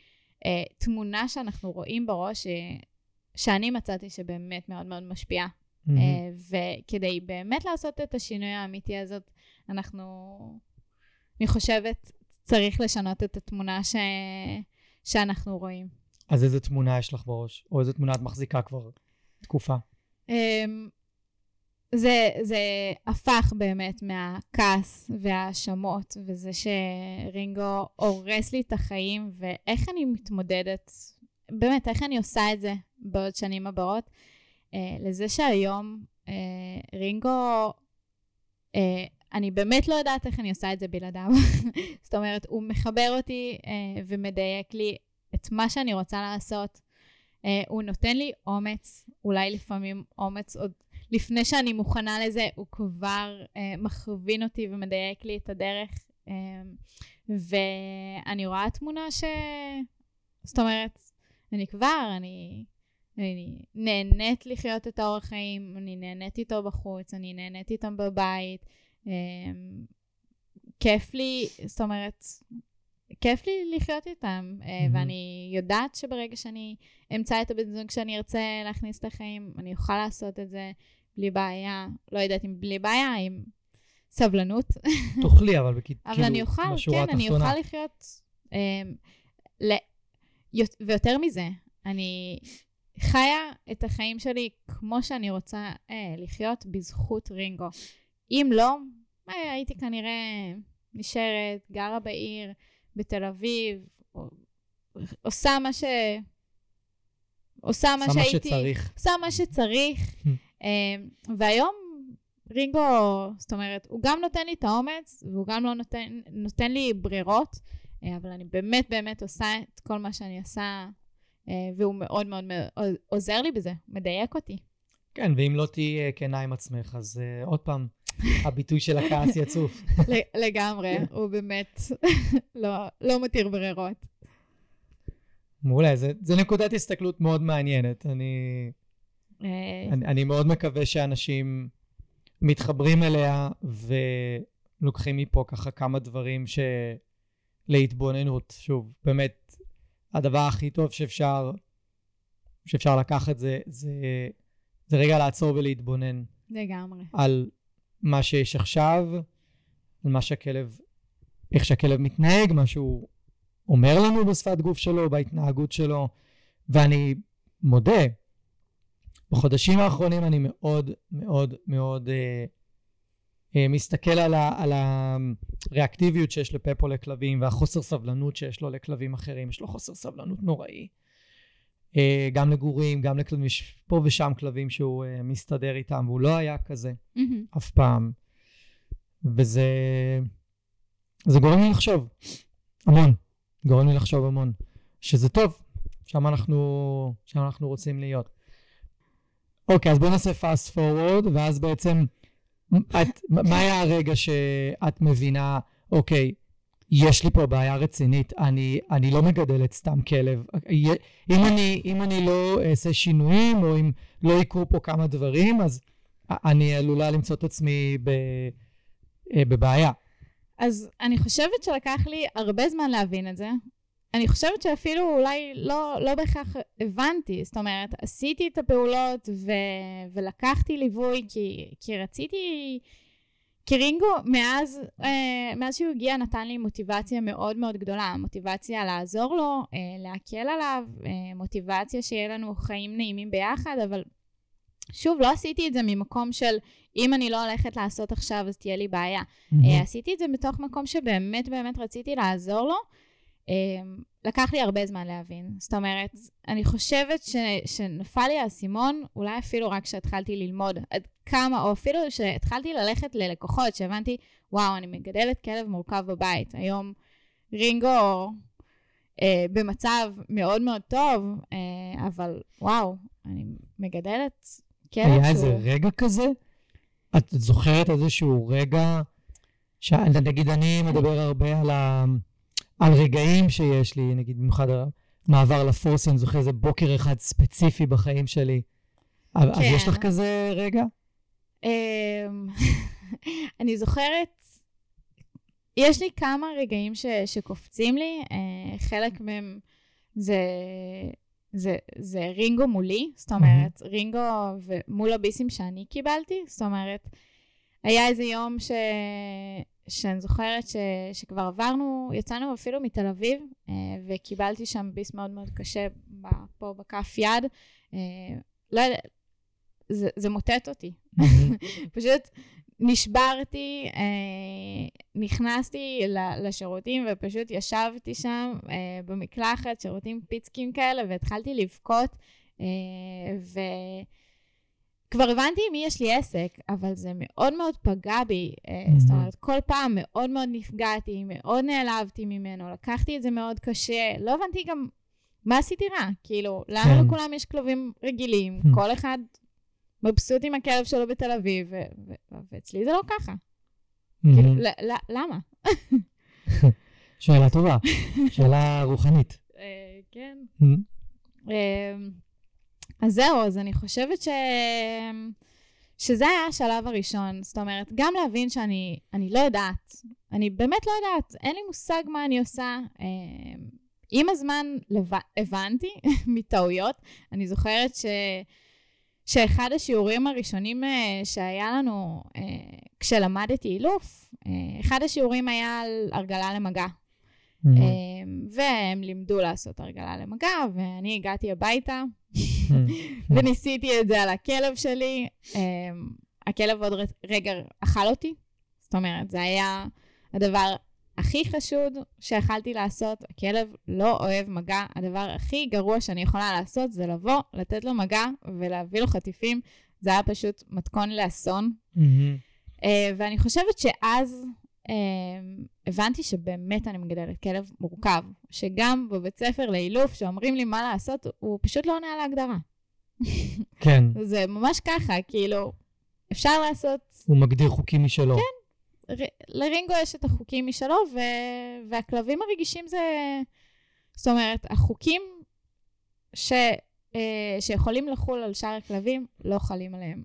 אה, תמונה שאנחנו רואים בראש, אה, שאני מצאתי שבאמת מאוד מאוד משפיעה Mm-hmm. וכדי באמת לעשות את השינוי האמיתי הזאת, אנחנו, אני חושבת, צריך לשנות את התמונה ש... שאנחנו רואים. אז איזה תמונה יש לך בראש? או איזה תמונה את מחזיקה כבר תקופה? אמ, זה, זה הפך באמת מהכעס וההאשמות, וזה שרינגו הורס לי את החיים, ואיך אני מתמודדת, באמת, איך אני עושה את זה בעוד שנים הבאות. אה, לזה שהיום אה, רינגו, אה, אני באמת לא יודעת איך אני עושה את זה בלעדיו. (laughs) זאת אומרת, הוא מחבר אותי אה, ומדייק לי את מה שאני רוצה לעשות. אה, הוא נותן לי אומץ, אולי לפעמים אומץ עוד לפני שאני מוכנה לזה, הוא כבר אה, מכווין אותי ומדייק לי את הדרך. אה, ואני רואה תמונה ש... זאת אומרת, אני כבר, אני אני נהנית לחיות את האורח חיים, אני נהנית איתו בחוץ, אני נהנית איתם בבית. אמ, כיף לי, זאת אומרת, כיף לי לחיות איתם, mm-hmm. ואני יודעת שברגע שאני אמצא את הבן זוג שאני ארצה להכניס לחיים, אני אוכל לעשות את זה בלי בעיה. לא יודעת אם בלי בעיה, עם סבלנות. תוכלי, אבל כאילו, (laughs) אבל אני אוכל, כן, אני אוכל לחיות. um. ויותר מזה, אני חיה את החיים שלי כמו שאני רוצה אה, לחיות בזכות רינגו. אם לא, אה, הייתי כנראה נשארת, גרה בעיר, בתל אביב, או, עושה מה ש... עושה מה שהייתי... שצריך. עושה מה שצריך. אה, והיום רינגו, זאת אומרת, הוא גם נותן לי את האומץ, והוא גם לא נותן, נותן לי ברירות, אבל אני באמת באמת עושה את כל מה שאני עושה אה, והוא מאוד מאוד עוזר לי בזה, מדייק אותי. כן, ואם לא תהיי כנה עם עצמך, אז uh, עוד פעם, הביטוי של הכעס יצוף. (laughs) לגמרי, הוא באמת (laughs) לא, לא מתיר ברירות. מעולה, זו נקודת הסתכלות מאוד מעניינת. אני, אה. אני, אני מאוד מקווה שאנשים מתחברים אליה ולוקחים מפה ככה כמה דברים ש... להתבוננות. שוב, באמת, הדבר הכי טוב שאפשר, שאפשר לקחת זה, זה, זה רגע לעצור ולהתבונן. לגמרי. על מה שיש עכשיו, על מה שהכלב, איך שהכלב מתנהג, מה שהוא אומר לנו בשפת גוף שלו, בהתנהגות שלו, ואני מודה, בחודשים האחרונים אני מאוד מאוד מאוד אה, מסתכל על, ה, על הריאקטיביות שיש לפפו לכלבים והחוסר סבלנות שיש לו לכלבים אחרים, יש לו חוסר סבלנות נוראי. אה, גם לגורים, גם לכלבים, יש פה ושם כלבים שהוא אה, מסתדר איתם, והוא לא היה כזה מהמם. אף פעם. וזה זה גורם לי לחשוב המון, גורם לי לחשוב המון, שזה טוב, שם אנחנו, שם אנחנו רוצים להיות. אוקיי, אז בואו נעשה fast forward, ואז בעצם, את, מה היה הרגע שאת מבינה, אוקיי, יש לי פה בעיה רצינית, אני, אני לא מגדלת סתם כלב. אם אני, אם אני לא אעשה שינויים, או אם לא יקרו פה כמה דברים, אז אני עלולה למצוא את עצמי ב, אה, בבעיה. אז אני חושבת שלקח לי הרבה זמן להבין את זה. אני חושבת שאפילו אולי לא, לא בהכרח הבנתי, זאת אומרת, עשיתי את הפעולות ו, ולקחתי ליווי כי, כי רציתי... כי רינגו, מאז, אה, מאז שהוא הגיע, נתן לי מוטיבציה מאוד מאוד גדולה. מוטיבציה לעזור לו, אה, להקל עליו, אה, מוטיבציה שיהיה לנו חיים נעימים ביחד, אבל שוב, לא עשיתי את זה ממקום של אם אני לא הולכת לעשות עכשיו אז תהיה לי בעיה. אה, עשיתי את זה מתוך מקום שבאמת באמת רציתי לעזור לו. אה, לקח לי הרבה זמן להבין. זאת אומרת, אני חושבת ש, שנפל לי האסימון, אולי אפילו רק כשהתחלתי ללמוד עד כמה, או אפילו שהתחלתי ללכת ללקוחות, שהבנתי, וואו, אני מגדלת כלב מורכב בבית. היום רינגו אה, במצב מאוד מאוד טוב, אה, אבל וואו, אני מגדלת כלב שהוא... היה איזה רגע כזה? את זוכרת איזשהו רגע, ש... נגיד אני מדבר הרבה על, ה... על רגעים שיש לי, נגיד במיוחד המעבר לפורסי, אני זוכר איזה בוקר אחד ספציפי בחיים שלי. כן. אז יש לך כזה רגע? אמ, (laughs) אני זוכרת, יש לי כמה רגעים ש, שקופצים לי, אה, חלק מהם זה, זה, זה רינגו מולי, זאת אומרת, mm-hmm. רינגו ומול הביסים שאני קיבלתי, זאת אומרת, היה איזה יום ש... שאני זוכרת ש... שכבר עברנו, יצאנו אפילו מתל אביב, אה, וקיבלתי שם ביס מאוד מאוד קשה פה בכף יד. אה, לא יודע, זה, זה מוטט אותי. (laughs) פשוט נשברתי, אה, נכנסתי לשירותים ופשוט ישבתי שם במקלחת, שירותים פיצקים כאלה, והתחלתי לבכות, אה, וכבר הבנתי עם מי יש לי עסק, אבל זה מאוד מאוד פגע בי. אה, זאת אומרת, כל פעם מאוד מאוד נפגעתי, מאוד נעלבתי ממנו, לקחתי את זה מאוד קשה, לא הבנתי גם מה עשיתי רע. כאילו, למה כן. לכולם יש כלבים רגילים? כל אחד מבסוט עם הכלב שלו בתל אביב, ואצלי זה לא ככה. כאילו, למה? (laughs) שאלה טובה, (laughs) שאלה רוחנית. אה, כן. אמ, אז זהו, אז אני חושבת ש... שזה היה השלב הראשון. זאת אומרת, גם להבין שאני לא יודעת, אני באמת לא יודעת, אין לי מושג מה אני עושה. אמ, עם הזמן לב... הבנתי (laughs) מטעויות. אני זוכרת ש... שאחד השיעורים הראשונים אה, שהיה לנו אה, כשלמדתי אילוף, אה, אחד השיעורים היה על הרגלה למגע. Mm-hmm. והם לימדו לעשות הרגלה למגע, ואני הגעתי הביתה (laughs) וניסיתי את זה על הכלב שלי. הכלב עוד רגע אכל אותי, זאת אומרת, זה היה הדבר הכי חשוד שיכלתי לעשות, הכלב לא אוהב מגע. הדבר הכי גרוע שאני יכולה לעשות זה לבוא, לתת לו מגע ולהביא לו חטיפים. זה היה פשוט מתכון לאסון. Uh, ואני חושבת שאז הבנתי שבאמת אני מגדלת כלב מורכב, שגם בבית ספר לאילוף, שאומרים לי מה לעשות, הוא פשוט לא עונה על ההגדרה. כן. (laughs) זה ממש ככה, כאילו, אפשר לעשות... הוא מגדיר חוקים משלו. כן, לרינגו יש את החוקים משלו, ו... והכלבים הרגישים זה... זאת אומרת, החוקים ש... אה, שיכולים לחול על שאר הכלבים, לא חלים עליהם.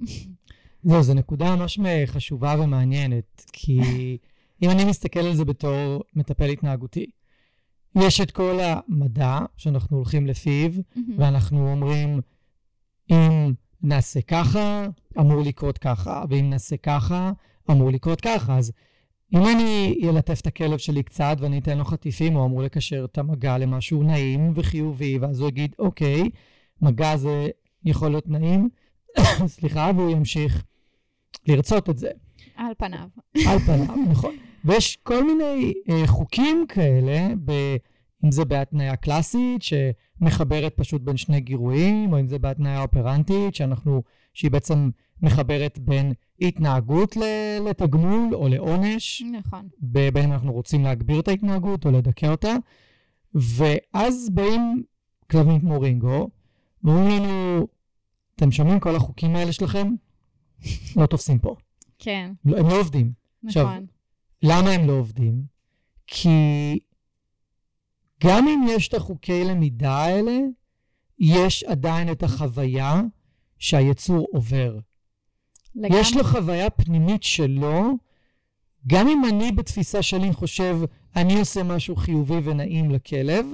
זהו, זו נקודה ממש חשובה ומעניינת, כי (laughs) אם אני מסתכל על זה בתור מטפל התנהגותי, יש את כל המדע שאנחנו הולכים לפיו, מהמם. ואנחנו אומרים, אם נעשה ככה, אמור לקרות ככה, ואם נעשה ככה, אמור לקרות ככה. אז אם אני אלטף את הכלב שלי קצת ואני אתן לו חטיפים, הוא אמור לקשר את המגע למשהו נעים וחיובי, ואז הוא יגיד, אוקיי, מגע זה יכול להיות נעים, (coughs) סליחה, והוא ימשיך לרצות את זה. על פניו. על פניו, נכון. ויש כל מיני אה, חוקים כאלה, ב, אם זה בהתניה קלאסית, שמחברת פשוט בין שני גירויים, או אם זה בהתניה אופרנטית, שאנחנו, שהיא בעצם מחברת בין התנהגות ל- לתגמול או לעונש, נכון. בין אם אנחנו רוצים להגביר את ההתנהגות או לדכא אותה. ואז באים כלבים כמו רינגו, ואומרים לנו, אתם שומעים כל החוקים האלה שלכם? לא תופסים פה. כן, לא, הם לא עובדים. עכשיו, נכון. למה הם לא עובדים? כי גם אם יש את החוקי למידה האלה, יש עדיין את החוויה שהיצור עובר. לגמרי. יש לו חוויה פנימית שלו, גם אם אני בתפיסה שלי חושב, אני עושה משהו חיובי ונעים לכלב,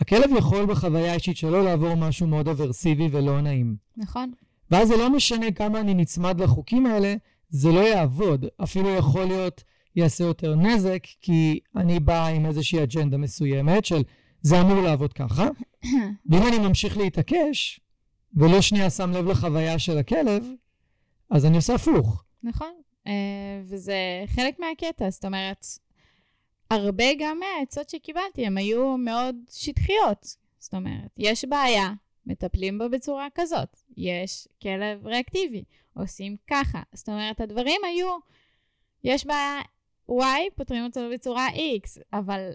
הכלב יכול בחוויה האישית שלו לעבור משהו מאוד אברסיבי ולא נעים. נכון. ואז זה לא משנה כמה אני נצמד לחוקים האלה, זה לא יעבוד. אפילו יכול להיות, יעשה יותר נזק, כי אני בא עם איזושהי אג'נדה מסוימת של זה אמור לעבוד ככה, (coughs) ואם אני ממשיך להתעקש, ולא שנייה שם לב לחוויה של הכלב, אז אני עושה הפוך. נכון. אה, וזה חלק מהקטע, זאת אומרת, הרבה גם מהעצות שקיבלתי, הן היו מאוד שטחיות. זאת אומרת, יש בעיה, מטפלים בה בצורה כזאת. יש כלב ריאקטיבי, עושים ככה. זאת אומרת, הדברים היו, יש בעיה Y, פותרים אותו בצורה X, אבל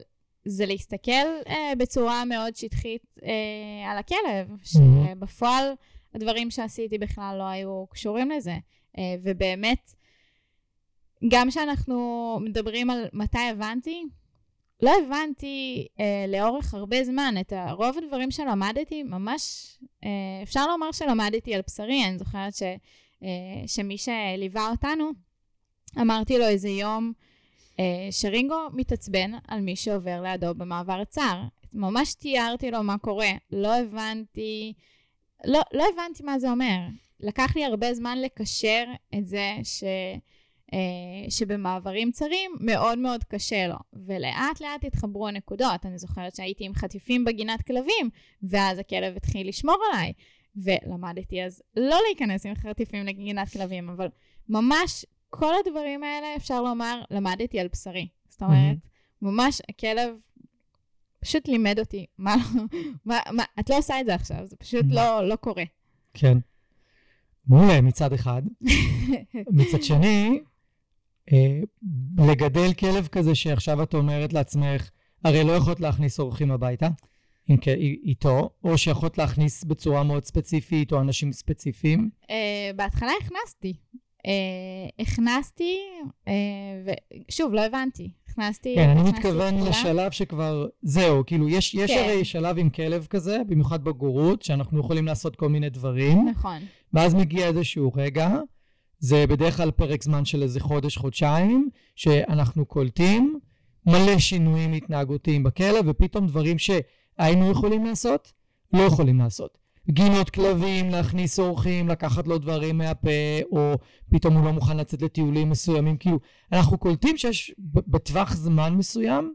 זה להסתכל אה, בצורה מאוד שטחית אה, על הכלב, שבפועל הדברים שעשיתי בכלל לא היו קשורים לזה. אה, ובאמת, גם כשאנחנו מדברים על מתי הבנתי, לא הבנתי אה, לאורך הרבה זמן את רוב הדברים שלמדתי, ממש, אה, אפשר לומר שלמדתי על בשרי, אני זוכרת ש, אה, שמי שליווה אותנו, אמרתי לו איזה יום שרינגו מתעצבן על מי שעובר לידו במעבר צר. ממש תיארתי לו מה קורה, לא הבנתי, לא, לא הבנתי מה זה אומר. לקח לי הרבה זמן לקשר את זה ש... אה, שבמעברים צרים מאוד מאוד קשה לו, ולאט לאט התחברו הנקודות. אני זוכרת שהייתי עם חטיפים בגינת כלבים, ואז הכלב התחיל לשמור עליי, ולמדתי אז לא להיכנס עם חטיפים לגינת כלבים, אבל ממש כל הדברים האלה, אפשר לומר, למדתי על בשרי. זאת אומרת, ממש הכלב פשוט לימד אותי, מה, מה, מה, את לא עושה את זה עכשיו, זה פשוט לא, לא קורה. כן. מעולה מצד אחד. (laughs) מצד שני, אה, לגדל כלב כזה שעכשיו את אומרת לעצמך, הרי לא יכולת להכניס אורחים הביתה עם, איתו, או שיכולת להכניס בצורה מאוד ספציפית, או אנשים ספציפיים. Uh, בהתחלה הכנסתי. Uh, הכנסתי, uh, ושוב, לא הבנתי. הכנסתי, כן, אני מתכוון. לשלב שכבר, זהו, כאילו, יש, יש כן. הרי שלב עם כלב כזה, במיוחד בגורות, שאנחנו יכולים לעשות כל מיני דברים, נכון, ואז מגיע איזשהו רגע, זה בדרך כלל פרק זמן של איזה חודש, חודשיים, שאנחנו קולטים מלא שינויים התנהגותיים בכלב, ופתאום דברים שהיינו יכולים לעשות, לא יכולים לעשות. גינות כלבים, להכניס אורחים, לקחת לו דברים מהפה, או פתאום הוא לא מוכן לצאת לטיולים מסוימים. כאילו, אנחנו קולטים שיש בטווח זמן מסוים,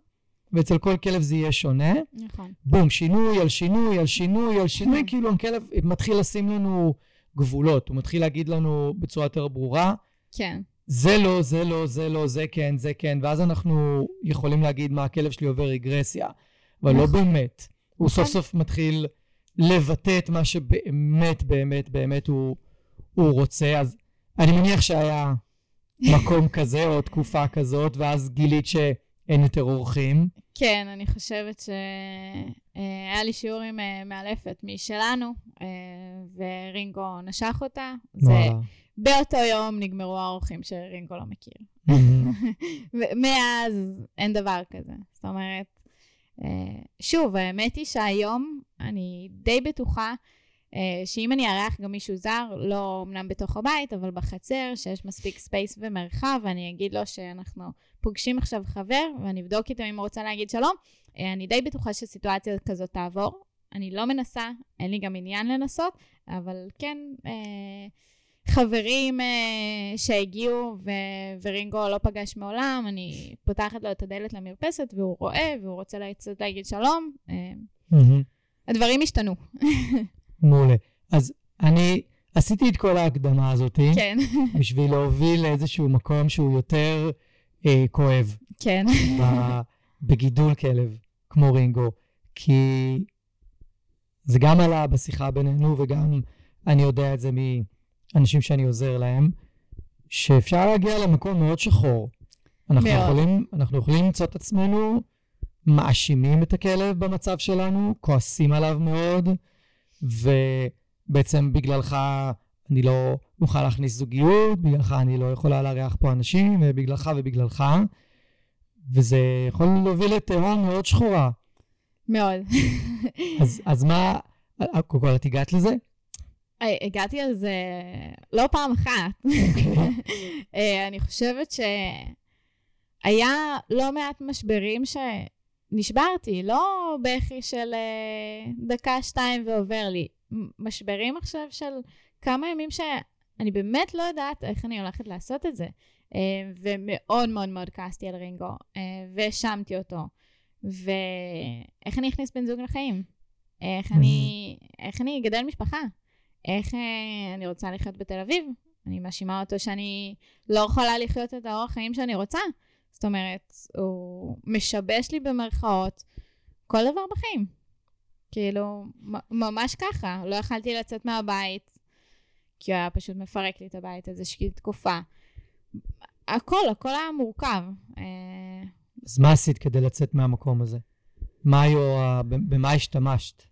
ואצל כל כלב זה יהיה שונה. נכון. בום, שינוי על שינוי על שינוי על שינוי. כאילו הכלב מתחיל לשים לנו גבולות, הוא מתחיל להגיד לנו בצורה יותר ברורה, כן, זה לא, זה לא, זה לא, זה כן, זה כן, ואז אנחנו יכולים להגיד מה הכלב שלי עובר רגרסיה, אבל לא נכון. באמת. הוא נכון. סוף סוף מתחיל לבטא את מה שבאמת, באמת, באמת הוא, הוא רוצה, אז אני מניח שהיה (laughs) מקום כזה או תקופה כזאת, ואז גילית שאין יותר אורחים. כן, אני חושבת שהיה לי שיעור עם אה, מאלפת משלנו, אה, ורינגו נשך אותה. זה. באותו יום נגמרו האורחים שרינגו לא מכיר. (laughs) ומאז אין דבר כזה. זאת אומרת, אה, שוב, האמת היא שהיום אני די בטוחה אה, שאם אני אארח גם מישהו זר, לא אמנם בתוך הבית, אבל בחצר, שיש מספיק space ומרחב, ואני אגיד לו שאנחנו פוגשים עכשיו חבר, ואני אבדוק איתו אם הוא רוצה להגיד שלום, אה, אני די בטוחה שסיטואציה כזאת תעבור. אני לא מנסה, אין לי גם עניין לנסות, אבל כן, אה, חברים אה, שהגיעו ו- ורינגו לא פגש מעולם, אני פותחת לו את הדלת למרפסת והוא רואה והוא רוצה לצאת להגיד שלום. אה, מהמם. הדברים השתנו. מעולה. אז אני עשיתי את כל ההקדמה הזאת כן, בשביל להוביל לאיזשהו מקום שהוא יותר אה, כואב כן. ב- בגידול כלב, כמו רינגו, כי זה גם עלה בשיחה בינינו וגם אני יודע את זה מאנשים שאני עוזר להם, שאפשר להגיע למקום מאוד שחור. אנחנו מאוד. יכולים, אנחנו יכולים למצוא את עצמנו מאשימים את הכלב במצב שלנו, כועסים עליו מאוד, ובעצם בגללך אני לא אוכל להכניס זוגיות, בגללך אני לא יכולה לארח פה אנשים, ובגללך ובגללך, וזה יכול להוביל לתהום מאוד שחורה. מאוד. אז, אז מה, קודם כל את הגעת לזה? אה, הגעתי על זה לא פעם אחת. אה, אני חושבת שהיה לא מעט משברים שנשברתי, לא בכי של אה, דקה, שתיים ועובר לי. משברים עכשיו של כמה ימים שאני באמת לא יודעת איך אני הולכת לעשות את זה. אה, ומאוד מאוד מאוד כעסתי על רינגו, אה, והאשמתי אותו. ואיך אני אכניס בן זוג לחיים? איך אני, איך אני אגדל משפחה? איך אני רוצה לחיות בתל אביב? אני מאשימה אותו שאני לא יכולה לחיות את האורח חיים שאני רוצה. זאת אומרת, הוא משבש לי במרכאות כל דבר בחיים. כאילו, ממש ככה. לא יכלתי לצאת מהבית, כי הוא היה פשוט מפרק לי את הבית איזושהי תקופה. הכל, הכל היה מורכב. אה, אז מה עשית כדי לצאת מהמקום הזה? מה היו, במה השתמשת?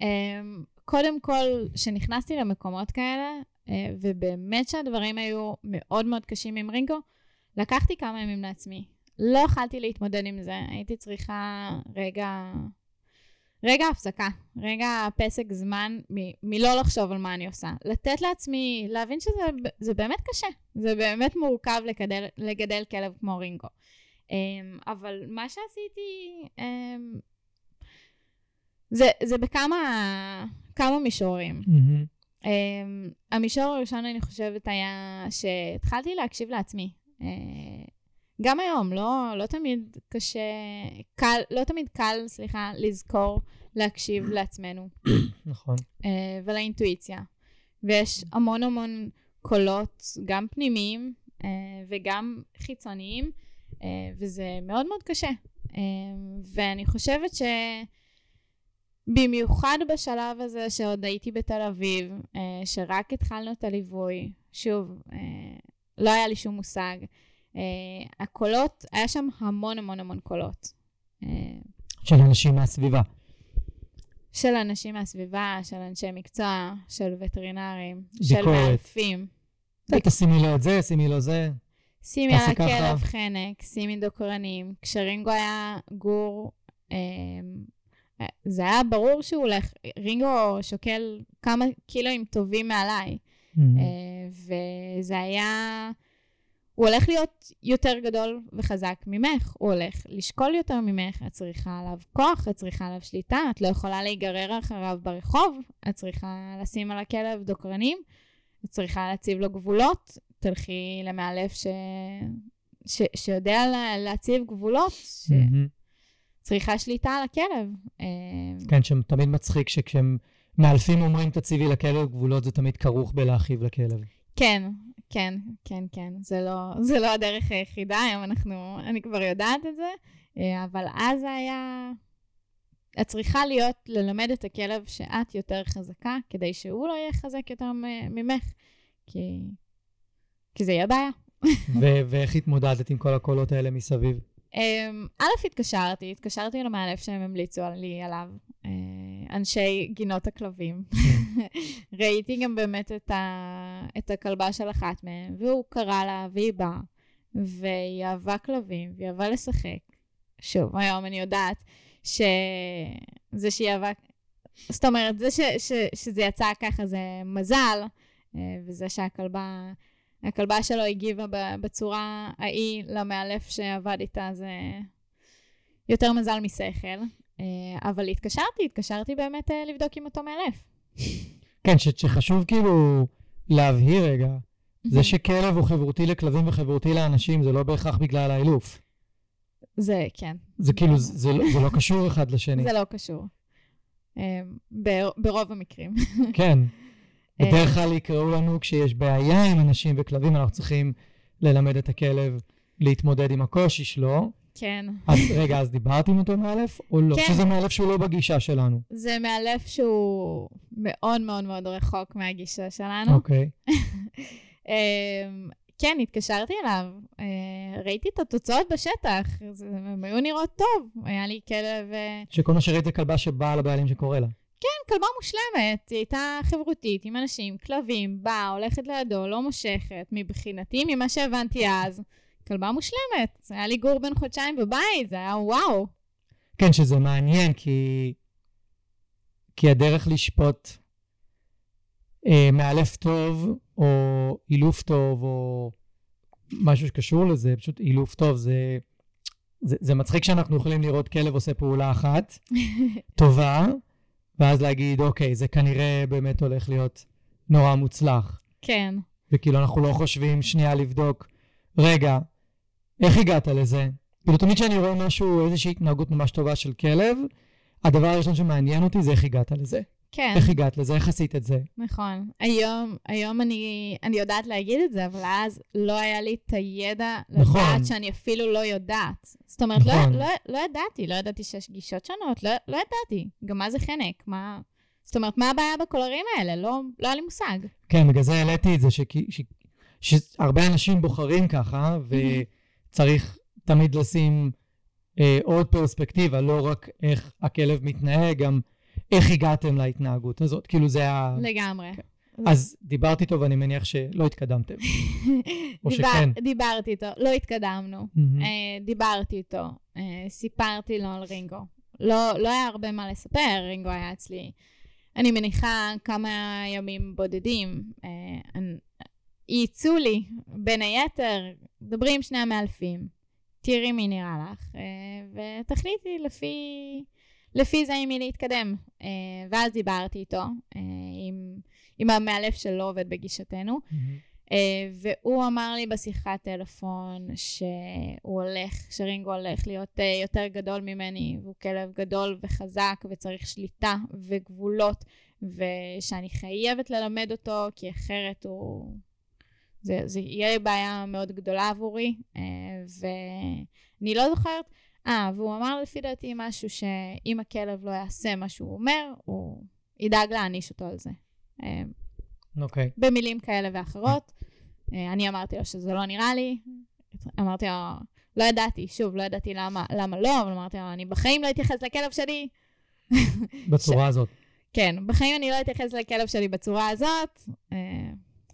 אמ, קודם כל, כשנכנסתי למקומות כאלה, אה, ובאמת שהדברים היו מאוד מאוד קשים עם רינגו, לקחתי כמה ימים לעצמי. לא יכלתי להתמודד עם זה, הייתי צריכה רגע, רגע הפסקה, רגע פסק זמן מ- מלא לחשוב על מה אני עושה. לתת לעצמי, להבין שזה זה באמת קשה, זה באמת מורכב לגדל, לגדל כלב כמו רינגו. אמ, אבל מה שעשיתי, אמ, זה, זה בכמה כמה מישורים. מהמם. Um, המישור הראשון, אני חושבת, היה שהתחלתי להקשיב לעצמי. Uh, גם היום, לא, לא תמיד קשה, קל, לא תמיד קל, סליחה, לזכור להקשיב (clears throat) לעצמנו נכון. uh, ולאינטואיציה. ויש המון המון קולות, גם פנימיים uh, וגם חיצוניים, וזה מאוד מאוד קשה. ואני חושבת ש... במיוחד בשלב הזה שעוד הייתי בתל אביב, אה, שרק התחלנו את הליווי, שוב, אה, לא היה לי שום מושג. אה, הקולות, היה שם המון המון המון קולות. אה, של אנשים מהסביבה. של אנשים מהסביבה, של אנשי מקצוע, של וטרינרים, של ביקורת. מאלפים. זה, תשימי לו את זה, שימי לו זה. שימי על. הכלב חנק, שימי דוקרנים. כשרינגו היה גור, אה, זה היה ברור שהוא הולך, רינגו שוקל כמה קילואים טובים מעליי. מהמם. אה, וזה היה... הוא הולך להיות יותר גדול וחזק ממך, הוא הולך לשקול יותר ממך, את צריכה עליו כוח, את צריכה עליו שליטה, את לא יכולה להיגרר אחריו ברחוב, את צריכה לשים על הכלב דוקרנים, את צריכה להציב לו גבולות, תלכי למאלף ש... ש... שיודע לה... להציב גבולות, מהמם. שצריכה שליטה על הכלב. אה, כן, שתמיד מצחיק שכשהם מאלפים אומרים תציבי לכלב גבולות, זה תמיד כרוך בלהכאיב לכלב. כן, כן, כן, כן. זה לא, זה לא הדרך היחידה, היום אנחנו, אני כבר יודעת את זה, אה, אבל אז היה... את צריכה להיות, ללמד את הכלב שאת יותר חזקה, כדי שהוא לא יהיה חזק יותר ממך, כי, כי זה יהיה בעיה. ואיך התמודדת עם כל הקולות האלה מסביב? אמ, א', התקשרתי, התקשרתי למאלף שהם המליצו לי עליו, אה, אנשי גינות הכלבים. (laughs) ראיתי גם באמת את, ה... את הכלבה של אחת מהם, והוא קרא לה, והיא באה, והיא אהבה כלבים, והיא אהבה לשחק. שוב, היום אני יודעת שזה שהיא אהבה זאת אומרת, זה ש, ש, שזה יצא ככה זה מזל, אה, וזה שהכלבה, הכלבה שלו הגיבה בצורה ההיא למאלף שעבד איתה, זה יותר מזל משכל. אה, אבל התקשרתי, התקשרתי באמת אה, לבדוק עם אותו מאלף. כן, ש, שחשוב כאילו להבהיר רגע, זה שכלב הוא חברותי לכלבים וחברותי לאנשים, זה לא בהכרח בגלל האילוף. זה, כן. זה כאילו, זה, זה, לא, זה לא קשור אחד לשני. (laughs) זה לא קשור. אה, ברוב המקרים. כן. בדרך כלל יקראו לנו כשיש בעיה עם אנשים וכלבים, אנחנו צריכים ללמד את הכלב להתמודד עם הקושי שלו. כן. אז רגע, אז דיברת עם אותו מאלף, או לא? כן. שזה מאלף שהוא לא בגישה שלנו. זה מאלף שהוא מאוד מאוד מאוד רחוק מהגישה שלנו. אוקיי. (laughs) אמ, כן, התקשרתי אליו, אה, ראיתי את התוצאות בשטח, הן היו נראות טוב, היה לי כלב... אה, שכל מה שראית זה כלבה שבאה לבעלים שקורא לה. כן, כלבה מושלמת, היא הייתה חברותית עם אנשים, כלבים, באה, הולכת לידו, לא מושכת, מבחינתי, ממה שהבנתי אז. כלבה מושלמת. זה היה לי גור בן חודשיים בבית, זה היה וואו. כן, שזה מעניין, כי, כי הדרך לשפוט אה, מאלף טוב, או אילוף טוב, או משהו שקשור לזה, פשוט אילוף טוב, זה, זה, זה מצחיק שאנחנו יכולים לראות כלב עושה פעולה אחת, (laughs) טובה, ואז להגיד, אוקיי, זה כנראה באמת הולך להיות נורא מוצלח. כן. וכאילו אנחנו לא חושבים שנייה לבדוק, רגע, איך הגעת לזה? כאילו תמיד כשאני רואה משהו, איזושהי התנהגות ממש טובה של כלב, הדבר הראשון שמעניין אותי זה איך הגעת לזה. כן. איך הגעת לזה? איך עשית את זה? נכון. היום, היום אני, אני יודעת להגיד את זה, אבל אז לא היה לי את הידע נכון. לדעת שאני אפילו לא יודעת. זאת אומרת, נכון. לא, לא, לא ידעתי, לא ידעתי שיש גישות שונות, לא, לא ידעתי. גם מה זה חנק, מה... זאת אומרת, מה הבעיה בקולרים האלה? לא, לא היה לי מושג. כן, בגלל זה העליתי את זה, שהרבה אנשים בוחרים ככה, ו... צריך תמיד לשים אה, עוד פרספקטיבה, לא רק איך הכלב מתנהג, גם איך הגעתם להתנהגות הזאת. כאילו זה ה... לגמרי. אז דיברתי איתו ואני מניח שלא התקדמתם. או דיבר, שכן. דיברתי איתו, לא התקדמנו. Mm-hmm. אה, דיברתי איתו, אה, סיפרתי לו על רינגו. לא, לא היה הרבה מה לספר, רינגו היה אצלי. אני מניחה כמה ימים בודדים. אה, ייצאו לי, בין היתר, דברי עם שני המאלפים, תראי מי נראה לך, אה, ותחליטי לפי, לפי זה עם מי להתקדם. אה, ואז דיברתי איתו, אה, עם, עם המאלף שלא עובד בגישתנו, Mm-hmm. והוא אמר לי בשיחת טלפון שהוא הולך, שרינגו הולך להיות יותר גדול ממני, והוא כלב גדול וחזק וצריך שליטה וגבולות, ושאני חייבת ללמד אותו, כי אחרת הוא... זה, זה יהיה בעיה מאוד גדולה עבורי, אה, ואני לא זוכרת, אה, והוא אמר לפי דעתי משהו שאם הכלב לא יעשה מה שהוא אומר, הוא ידאג להעניש אותו על זה. אה, אוקיי. Okay. במילים כאלה ואחרות. אה, אני אמרתי לו שזה לא נראה לי, אמרתי לו, לא ידעתי, שוב, לא ידעתי למה, למה לא, אבל אמרתי לו, אני בחיים לא אתייחס לכלב שלי. בצורה (laughs) ש... הזאת. כן, בחיים אני לא אתייחס לכלב שלי בצורה הזאת.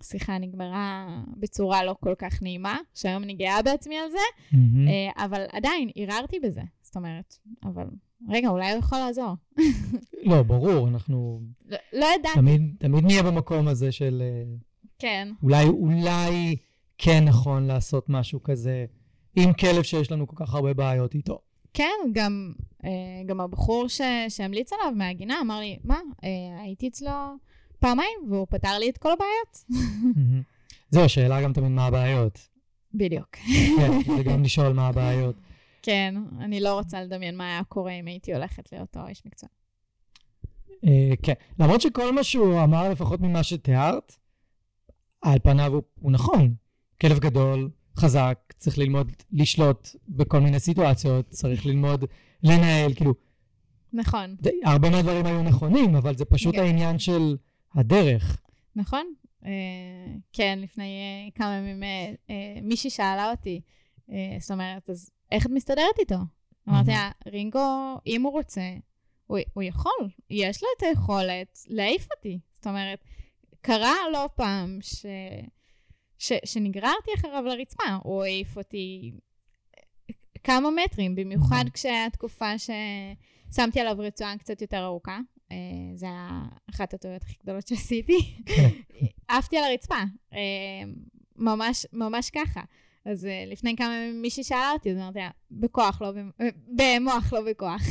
השיחה נגמרה בצורה לא כל כך נעימה, שהיום אני גאה בעצמי על זה, mm-hmm. אבל עדיין ערערתי בזה. זאת אומרת, אבל רגע, אולי הוא יכול לעזור. (laughs) לא, ברור, אנחנו... לא, לא ידעתי. תמיד, תמיד נהיה במקום הזה של... אה, כן. אולי, אולי כן נכון לעשות משהו כזה עם כלב שיש לנו כל כך הרבה בעיות איתו. כן, גם, אה, גם הבחור ש, שהמליץ עליו מהגינה אמר לי, מה, הייתי אצלו... פעמיים, והוא פתר לי את כל הבעיות. זהו, השאלה גם תמיד מה הבעיות. בדיוק. כן, וגם לשאול מה הבעיות. כן, אני לא רוצה לדמיין מה היה קורה אם הייתי הולכת לאותו איש מקצוע. אה, כן, למרות שכל מה שהוא אמר, לפחות ממה שתיארת, על פניו הוא, הוא נכון. כלב גדול, חזק, צריך ללמוד לשלוט בכל מיני סיטואציות, צריך ללמוד לנהל, כאילו... נכון. הרבה מהדברים היו נכונים, אבל זה פשוט כן. העניין של הדרך. נכון. Uh, כן, לפני uh, כמה ימים uh, מישהי שאלה אותי, זאת אומרת, אז איך את מסתדרת איתו? אמרתי לה, רינגו, אם הוא רוצה, הוא, הוא יכול, יש לו את היכולת להעיף אותי. זאת אומרת, קרה לא פעם ש, ש, שנגררתי אחריו לרצפה, הוא העיף אותי כמה מטרים, במיוחד כשהיה תקופה ששמתי עליו רצועה קצת יותר ארוכה. אה, זה היה אחת הטעויות הכי גדולות שעשיתי. עפתי על הרצפה, אה, ממש, ממש ככה. אז אה, לפני כמה ימים מישהי שאלה אותי, אז אמרתי לה, בכוח, לא במ- במוח, לא בכוח.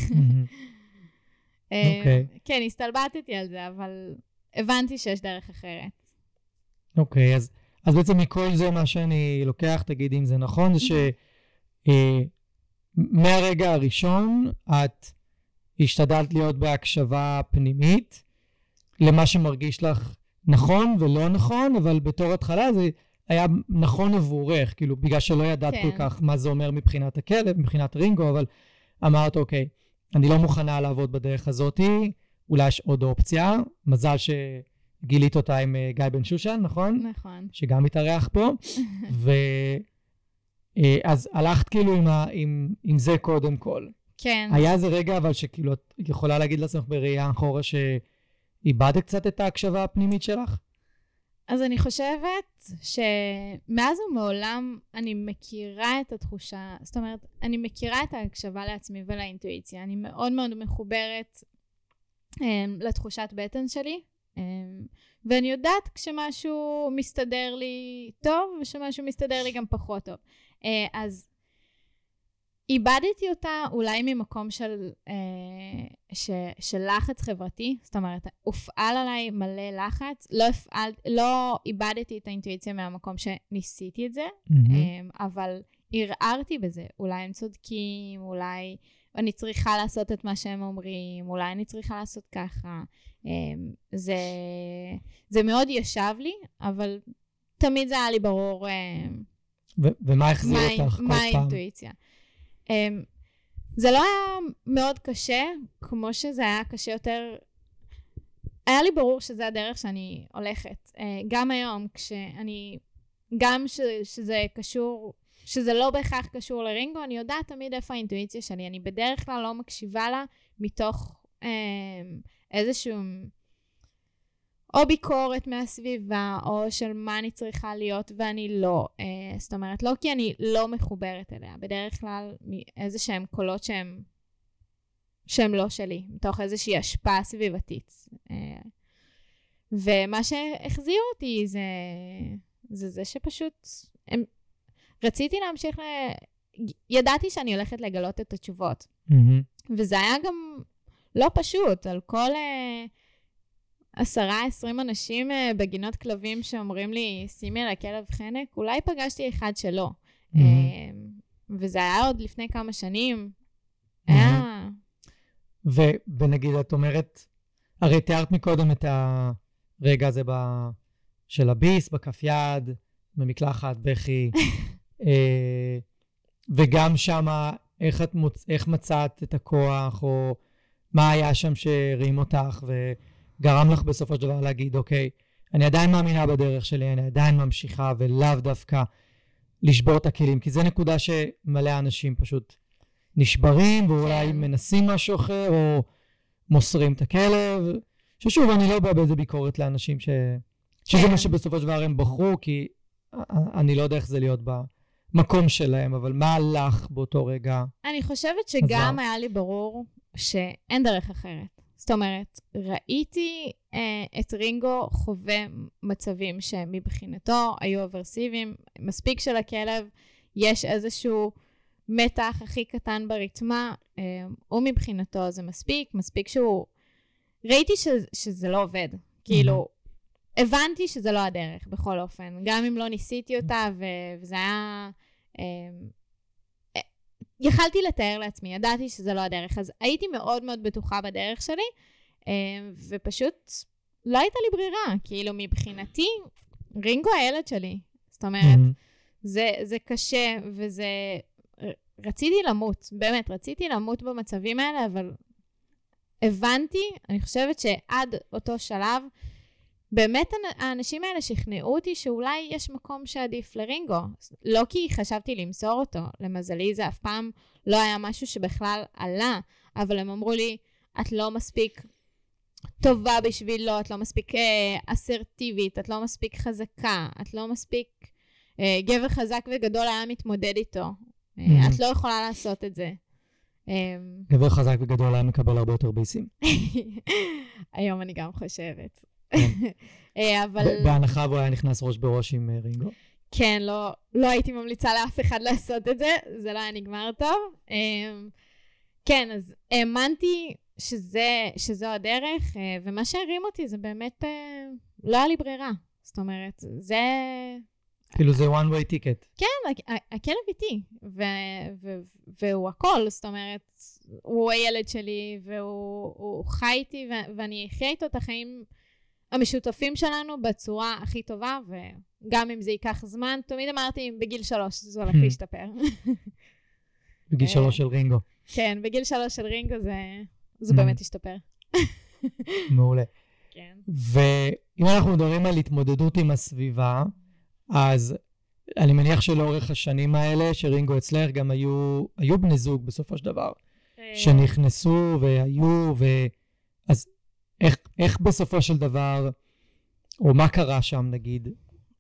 אה, אוקיי. כן, הסתלבטתי על זה, אבל הבנתי שיש דרך אחרת. אוקיי, אז, אז בעצם מכל זה, מה שאני לוקח, תגידי אם זה נכון, זה שמהרגע הראשון את השתדלת להיות בהקשבה פנימית למה שמרגיש לך נכון ולא נכון, אבל בתור התחלה זה היה נכון עבורך, כאילו, בגלל שלא ידעת כן. כל כך מה זה אומר מבחינת הכלב, מבחינת רינגו, אבל אמרת, אוקיי, אני לא מוכנה לעבוד בדרך הזאתי, אולי יש עוד אופציה. מזל שגילית אותה עם אה, גיא בן שושן, נכון? נכון. שגם מתארח פה. (laughs) ו... אה, אז הלכת כאילו עם, ה... עם... עם זה קודם כל. כן. היה איזה רגע, אבל שכאילו את יכולה להגיד לעצמך בראייה אחורה שאיבדת קצת את ההקשבה הפנימית שלך? אז אני חושבת שמאז ומעולם אני מכירה את התחושה, זאת אומרת, אני מכירה את ההקשבה לעצמי ולאינטואיציה. אני מאוד מאוד מחוברת um, לתחושת בטן שלי, um, ואני יודעת כשמשהו מסתדר לי טוב ושמשהו מסתדר לי גם פחות טוב. Uh, אז איבדתי אותה אולי ממקום של, אה, ש, של לחץ חברתי, זאת אומרת, הופעל עליי מלא לחץ, לא, הפעל, לא איבדתי את האינטואיציה מהמקום שניסיתי את זה, אה, אבל ערערתי בזה, אולי הם צודקים, אולי אני צריכה לעשות את מה שהם אומרים, אולי אני צריכה לעשות ככה. אה, זה, זה מאוד ישב לי, אבל תמיד זה היה לי ברור אה, ו- ומה החזיר מה- אותך כל מה פעם? האינטואיציה. Um, זה לא היה מאוד קשה, כמו שזה היה קשה יותר. היה לי ברור שזה הדרך שאני הולכת. Uh, גם היום, כשאני... גם ש, שזה קשור, שזה לא בהכרח קשור לרינגו, אני יודעת תמיד איפה האינטואיציה שלי. אני בדרך כלל לא מקשיבה לה מתוך um, איזשהו... או ביקורת מהסביבה, או של מה אני צריכה להיות ואני לא. Uh, זאת אומרת, לא כי אני לא מחוברת אליה, בדרך כלל מאיזה שהם קולות שהם, שהם לא שלי, מתוך איזושהי השפעה סביבתית. Uh, ומה שהחזיר אותי זה זה, זה שפשוט הם, רציתי להמשיך ל... ידעתי שאני הולכת לגלות את התשובות. מהמם. וזה היה גם לא פשוט, על כל אה, עשרה, עשרים אנשים אה, בגינות כלבים שאומרים לי, שימי על הכלב חנק, אולי פגשתי אחד שלא. אה, וזה היה עוד לפני כמה שנים. היה... ו- ונגיד, את אומרת, הרי תיארת מקודם את הרגע הזה ב- של הביס, בכף יד, במקלחת, בכי, (laughs) אה, וגם שמה, איך, את מוצ... איך מצאת את הכוח, או מה היה שם שהרים אותך וגרם לך בסופו של דבר להגיד, אוקיי, אני עדיין מאמינה בדרך שלי, אני עדיין ממשיכה, ולאו דווקא לשבור את הכלים, כי זו נקודה שמלא אנשים פשוט נשברים, ואולי כן. מנסים משהו אחר, או מוסרים את הכלב. ששוב, אני לא בא באיזה ביקורת לאנשים ש... שזה כן. מה שבסופו של דבר הם בחרו, כי אני לא יודע איך זה להיות במקום שלהם, אבל מה לך באותו רגע? אני חושבת שגם. היה לי ברור שאין דרך אחרת. זאת אומרת, ראיתי אה, את רינגו חווה מצבים שמבחינתו היו אברסיביים, מספיק שלכלב יש איזשהו מתח הכי קטן ברתמה, אה, הוא מבחינתו זה מספיק, מספיק שהוא... ראיתי ש, שזה לא עובד. כאילו, הבנתי שזה לא הדרך, בכל אופן. גם אם לא ניסיתי אותה, ו, וזה היה... אה, יכלתי לתאר לעצמי, ידעתי שזה לא הדרך, אז הייתי מאוד מאוד בטוחה בדרך שלי, אה, ופשוט לא הייתה לי ברירה. כאילו, מבחינתי, רינגו הילד שלי. זאת אומרת. זה, זה קשה, וזה... רציתי למות, באמת, רציתי למות במצבים האלה, אבל הבנתי, אני חושבת שעד אותו שלב, באמת האנ- האנשים האלה שכנעו אותי שאולי יש מקום שעדיף לרינגו. לא כי חשבתי למסור אותו, למזלי זה אף פעם לא היה משהו שבכלל עלה, אבל הם אמרו לי, את לא מספיק טובה בשבילו, את לא מספיק אה, אסרטיבית, את לא מספיק חזקה, את לא מספיק... אה, גבר חזק וגדול היה מתמודד איתו. אה, Mhm. את לא יכולה לעשות את זה. אמ, גבר חזק וגדול היה מקבל הרבה יותר ביסים. (laughs) היום אני גם חושבת. כן. אה, אבל... בהנחה והוא היה נכנס ראש בראש עם אה, רינגו. כן, לא, לא הייתי ממליצה לאף אחד (laughs) לעשות את זה, זה לא היה נגמר טוב. אמ, כן, אז האמנתי שזה, שזו הדרך, אה, ומה שהרים אותי זה באמת, אה, לא היה לי ברירה. זאת אומרת, זה... כאילו זה one way ticket. כן, הכלב איתי, ו- ו- והוא הכל, זאת אומרת, הוא הילד שלי, והוא הוא חי איתי, ו- ואני אחיה איתו את החיים המשותפים שלנו בצורה הכי טובה, וגם אם זה ייקח זמן, תמיד אמרתי, בגיל שלוש זה הולך Hmm. להשתפר. בגיל אה. שלוש של רינגו. כן, בגיל שלוש של רינגו זה, זה Hmm. באמת השתפר. (laughs) מעולה. כן. ואם אנחנו מדברים על התמודדות עם הסביבה, אז אני מניח שלאורך השנים האלה שרינגו אצלך גם היו, היו בני זוג בסופו של דבר, אה, שנכנסו והיו, ו... אז איך, איך בסופו של דבר, או מה קרה שם נגיד?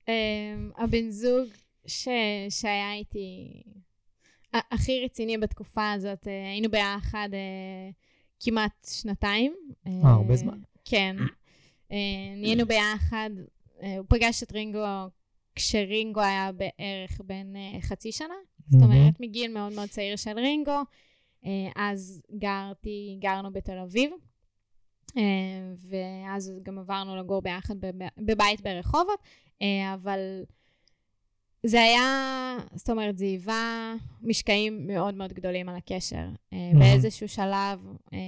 אמ, הבן זוג ש... שהיה איתי הכי רציני בתקופה הזאת, אה, היינו ביחד אה, כמעט שנתיים. אה, הרבה זמן. כן. אה, נהיינו ביחד, אה, הוא פגש את רינגו כשרינגו היה בערך בן אה, חצי שנה. זאת אומרת, מגיל מאוד מאוד צעיר של רינגו. אה, אז גרתי, גרנו בתל אביב, אה, ואז גם עברנו לגור ביחד בב- בבית ברחובות, אה, אבל זה היה, זאת אומרת, זה היווה משקעים מאוד מאוד גדולים על הקשר. אה. באיזשהו שלב, אה,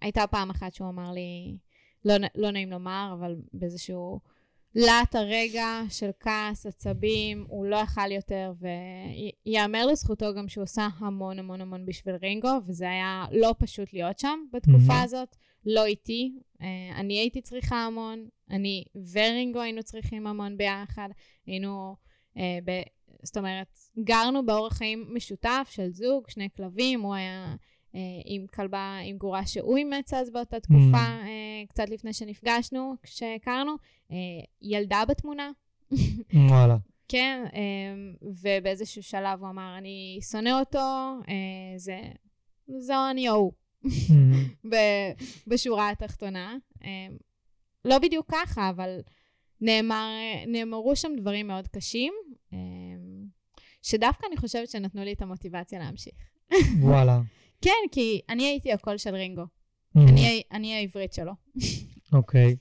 הייתה פעם אחת שהוא אמר לי, לא, לא נעים לומר, אבל באיזשהו להט הרגע של כעס, עצבים, הוא לא יכל יותר, וייאמר לזכותו גם שהוא עושה המון המון המון בשביל רינגו, וזה היה לא פשוט להיות שם בתקופה. הזאת, לא איתי. אה, אני הייתי צריכה המון, אני ורינגו היינו צריכים המון ביחד, היינו, אה, ב, זאת אומרת, גרנו באורח חיים משותף של זוג, שני כלבים, הוא היה אה, עם כלבה, עם גורה שהוא אימץ אז באותה תקופה, Mm. אה, קצת לפני שנפגשנו, כשהכרנו, אה, ילדה בתמונה. וואלה. (laughs) כן, אה, ובאיזשהו שלב הוא אמר, אני שונא אותו, אה, זה, זו אני או הוא, (laughs) בשורה התחתונה. אה, לא בדיוק ככה, אבל נאמר, נאמרו שם דברים מאוד קשים, אה, שדווקא אני חושבת שנתנו לי את המוטיבציה להמשיך. וואלה. (laughs) כן, כי אני הייתי הקול של רינגו. אני, אני העברית שלו. (laughs) אוקיי.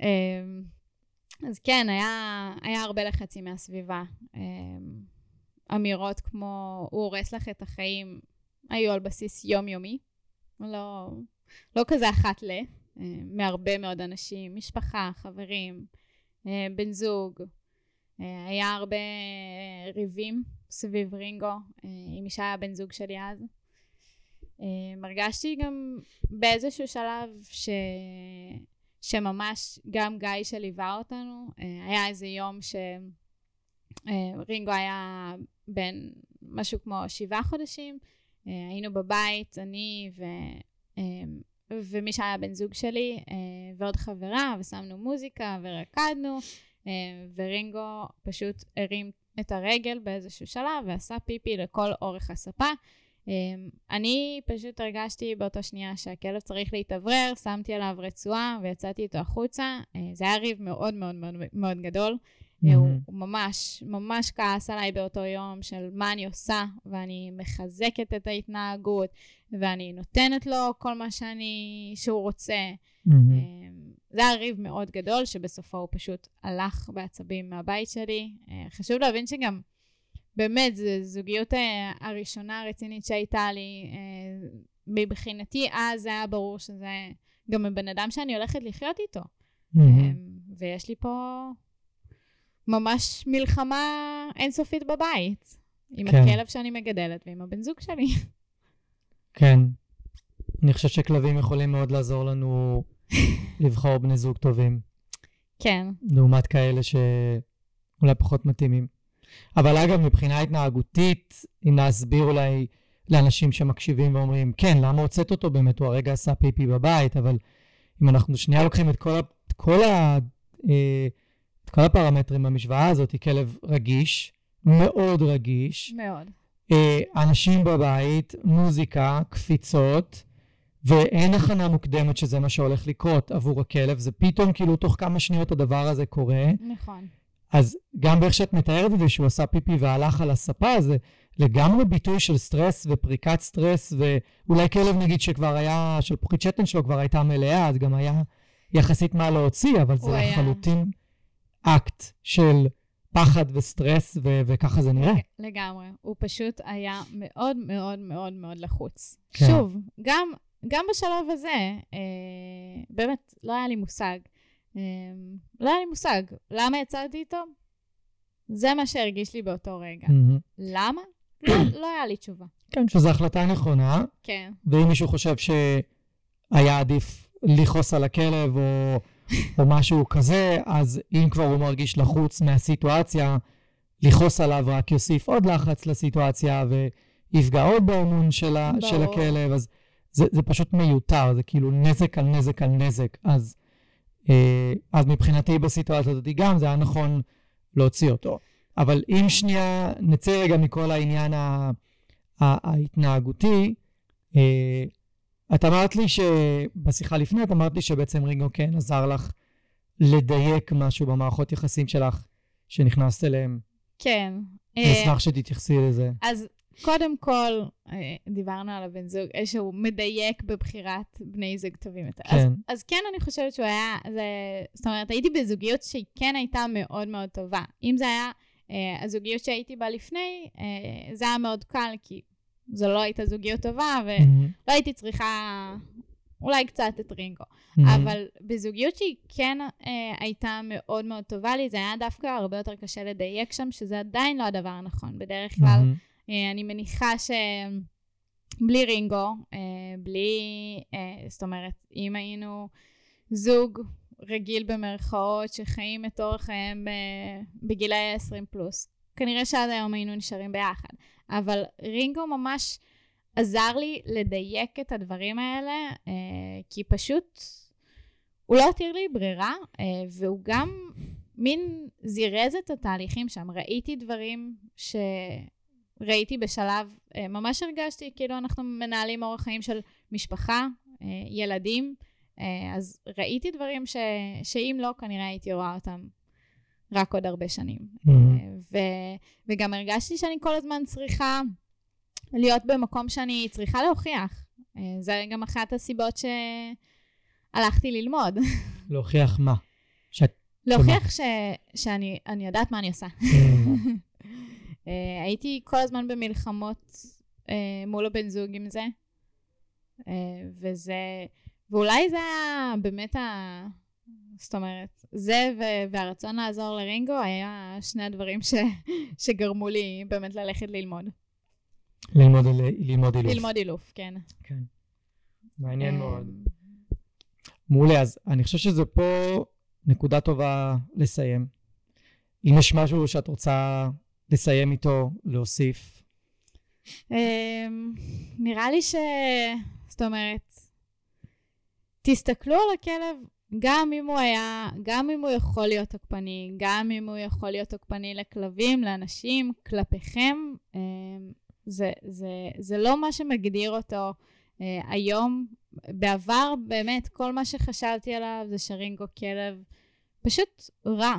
אמ, אז כן, היה, היה הרבה לחצים מהסביבה. אמ, אמירות כמו, הוא הורס לך את החיים, היו על בסיס יומיומי. לא, לא כזה אחת ל, אה, מהרבה מאוד אנשים, משפחה, חברים, אה, בן זוג. אה, היה הרבה ריבים סביב רינגו, עם מי שהיה בן זוג שלי אז. הרגשתי גם באיזשהו שלב ש... שממש גם גיא שליווה אותנו, היה איזה יום שרינגו היה בן משהו כמו שבעה חודשים, היינו בבית, אני ו... אה, ומי שהיה בן זוג שלי אה, ועוד חברה, ושמנו מוזיקה ורקדנו, אה, ורינגו פשוט הרים את הרגל באיזשהו שלב ועשה פיפי לכל אורך הספה. אני פשוט הרגשתי באותה שנייה שהכלב צריך להתאוורר, שמתי עליו רצועה ויצאתי איתו החוצה. זה היה ריב מאוד מאוד מאוד, מאוד גדול. Uh, הוא, ממש, ממש כעס עליי באותו יום של מה אני עושה, ואני מחזקת את ההתנהגות, ואני נותנת לו כל מה שאני, שהוא רוצה. Um, זה היה ריב מאוד גדול, שבסופו הוא פשוט הלך בעצבים מהבית שלי. Uh, חשוב להבין שגם... באמת, זו זוגיות אה, הראשונה הרצינית שהייתה לי. אה, מבחינתי אז היה ברור שזה גם הבן אדם שאני הולכת לחיות איתו. אה, ויש לי פה ממש מלחמה אינסופית בבית. עם כן. הכלב שאני מגדלת ועם הבן זוג שלי. כן. אני חושב שכלבים יכולים מאוד לעזור לנו לבחור בני זוג טובים, כן, לעומת כאלה שאולי פחות מתאימים. אבל אגב, מבחינה התנהגותית, אם להסביר אולי לאנשים שמקשיבים ואומרים, כן, למה הוצאת אותו באמת? הוא הרגע עשה פיפי בבית, אבל אם אנחנו שנייה לוקחים את כל, כל, ה, אה, את כל הפרמטרים במשוואה הזאת, היא כלב רגיש, מאוד רגיש, מאוד. אה, אנשים בבית, מוזיקה, קפיצות, ואין הכנה מוקדמת שזה מה שהולך לקרות עבור הכלב, זה פתאום כאילו תוך כמה שניות הדבר הזה קורה. נכון. אז גם באיך שאת מתארת את זה, שהוא עשה פיפי והלך על הספה, זה לגמרי ביטוי של סטרס ופריקת סטרס, ואולי כלב נגיד שכבר היה, של פוחית שתן שלו כבר הייתה מלאה, אז גם היה יחסית מה להוציא, אבל זה היה. אקט של פחד וסטרס, ו- וככה זה נראה. לגמרי. הוא פשוט היה מאוד מאוד מאוד מאוד לחוץ. כן. שוב, גם, גם בשלב הזה, אה, באמת, לא היה לי מושג. אה, לא היה לי מושג. למה יצאתי איתו? זה מה שהרגיש לי באותו רגע. מהמם. למה? (coughs) לא, לא היה לי תשובה. כן, שזו החלטה נכונה, כן. ואם מישהו חושב שהיה עדיף לכעוס על הכלב או, או משהו כזה, אז אם כבר הוא מרגיש לחוץ מהסיטואציה, לכעוס עליו רק יוסיף עוד לחץ לסיטואציה ויפגע עוד באמון של, ה. של הכלב, אז זה, זה פשוט מיותר, זה כאילו נזק על נזק על נזק. אז, אה, אז מבחינתי בסיטואציה הזאת גם זה היה נכון להוציא אותו. אבל אם שנייה נצא רגע מכל העניין ההתנהגותי, אה, את אמרת לי שבשיחה לפני, את אמרת לי שבעצם רינגו כן עזר לך לדייק משהו במערכות יחסים שלך שנכנסת אליהם. כן. אני אשמח שתתייחסי לזה. אז קודם כל, אה, דיברנו על הבן זוג, אה, שהוא מדייק בבחירת בני זוג טובים יותר. אז, כן. אז כן, אני חושבת שהוא היה, זה, זאת אומרת, הייתי בזוגיות שהיא כן הייתה מאוד מאוד טובה. אם זה היה אה, הזוגיות שהייתי בה לפני, אה, זה היה מאוד קל, כי זו לא הייתה זוגיות טובה, ולא מהמם, הייתי צריכה אולי קצת את רינגו. מהמם. אבל בזוגיות שהיא כן אה, הייתה מאוד מאוד טובה לי, זה היה דווקא הרבה יותר קשה לדייק שם, שזה עדיין לא הדבר הנכון. בדרך כלל, מהמם. אה, אני מניחה שבלי רינגו, אה, בלי, אה, זאת אומרת, אם היינו זוג רגיל במרכאות, שחיים את אורח חייהם ב- בגילאי ה-20 פלוס, כנראה שעד היום היינו נשארים ביחד. אבל רינגו ממש עזר לי לדייק את הדברים האלה, אה, כי פשוט הוא לא הותיר לי ברירה, אה, והוא גם מין זירז את התהליכים שם. ראיתי דברים שראיתי בשלב, אה, ממש הרגשתי כאילו אנחנו מנהלים אורח חיים של משפחה, אה, ילדים, אה, אז ראיתי דברים ש, שאם לא, כנראה הייתי רואה אותם רק עוד הרבה שנים. מהמם. אה, ו, וגם הרגשתי שאני כל הזמן צריכה להיות במקום שאני צריכה להוכיח. אה, זה גם אחת הסיבות שהלכתי ללמוד. (laughs) להוכיח מה? שאת... להוכיח ש, שאני אני יודעת מה אני עושה. מהמם. (laughs) אה, הייתי כל הזמן במלחמות מול הבן זוג עם זה, וזה, ואולי זה היה באמת ה... זאת אומרת, זה ו- והרצון לעזור לרינגו היה שני הדברים ש- שגרמו לי באמת ללכת ללמוד. ללמוד, ללמוד אילוף. ללמוד אילוף, כן. כן. מעניין אה, מאוד. מעולה, אז אני חושב שזה פה נקודה טובה לסיים. אם יש משהו שאת רוצה לסיים איתו, להוסיף. אמ, נראה לי ש... זאת אומרת, תסתכלו על הכלב, גם אם הוא היה, גם אם הוא יכול להיות תוקפני, גם אם הוא יכול להיות תוקפני לכלבים, לאנשים, כלפיכם, אמ, זה, זה, זה לא מה שמגדיר אותו אה, היום. בעבר, באמת, כל מה שחשבתי עליו זה שרינגו כלב פשוט רע.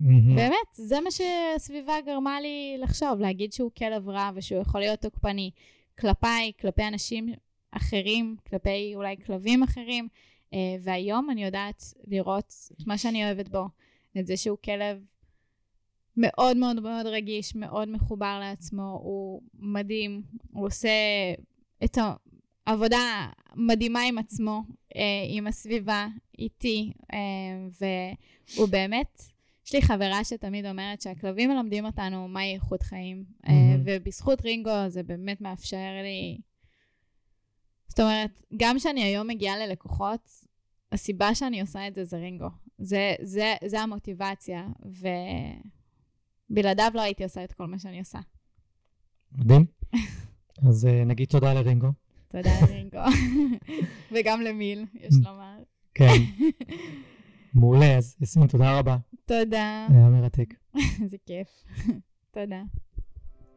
מהמם. באמת, זה מה שהסביבה גרמה לי לחשוב, להגיד שהוא כלב רע ושהוא יכול להיות תוקפני כלפיי, כלפי אנשים אחרים, כלפי אולי כלבים אחרים. אה, והיום אני יודעת לראות את מה שאני אוהבת בו, את זה שהוא כלב מאוד מאוד מאוד רגיש, מאוד מחובר לעצמו, הוא מדהים, הוא עושה את העבודה מדהימה עם עצמו, אה, עם הסביבה, איתי, אה, והוא באמת, יש לי חברה שתמיד אומרת שהכלבים מלמדים אותנו מהי איכות חיים, מהמם. ובזכות רינגו זה באמת מאפשר לי... זאת אומרת, גם כשאני היום מגיעה ללקוחות, הסיבה שאני עושה את זה זה רינגו. זה, זה, זה המוטיבציה, ובלעדיו לא הייתי עושה את כל מה שאני עושה. מדהים. אז אה, נגיד תודה לרינגו. תודה לרינגו. (laughs) וגם למיל, יש לומר. כן. (laughs) מעולה, אז יסמין, תודה רבה. תודה. היה מרתק. (laughs) איזה כיף. תודה.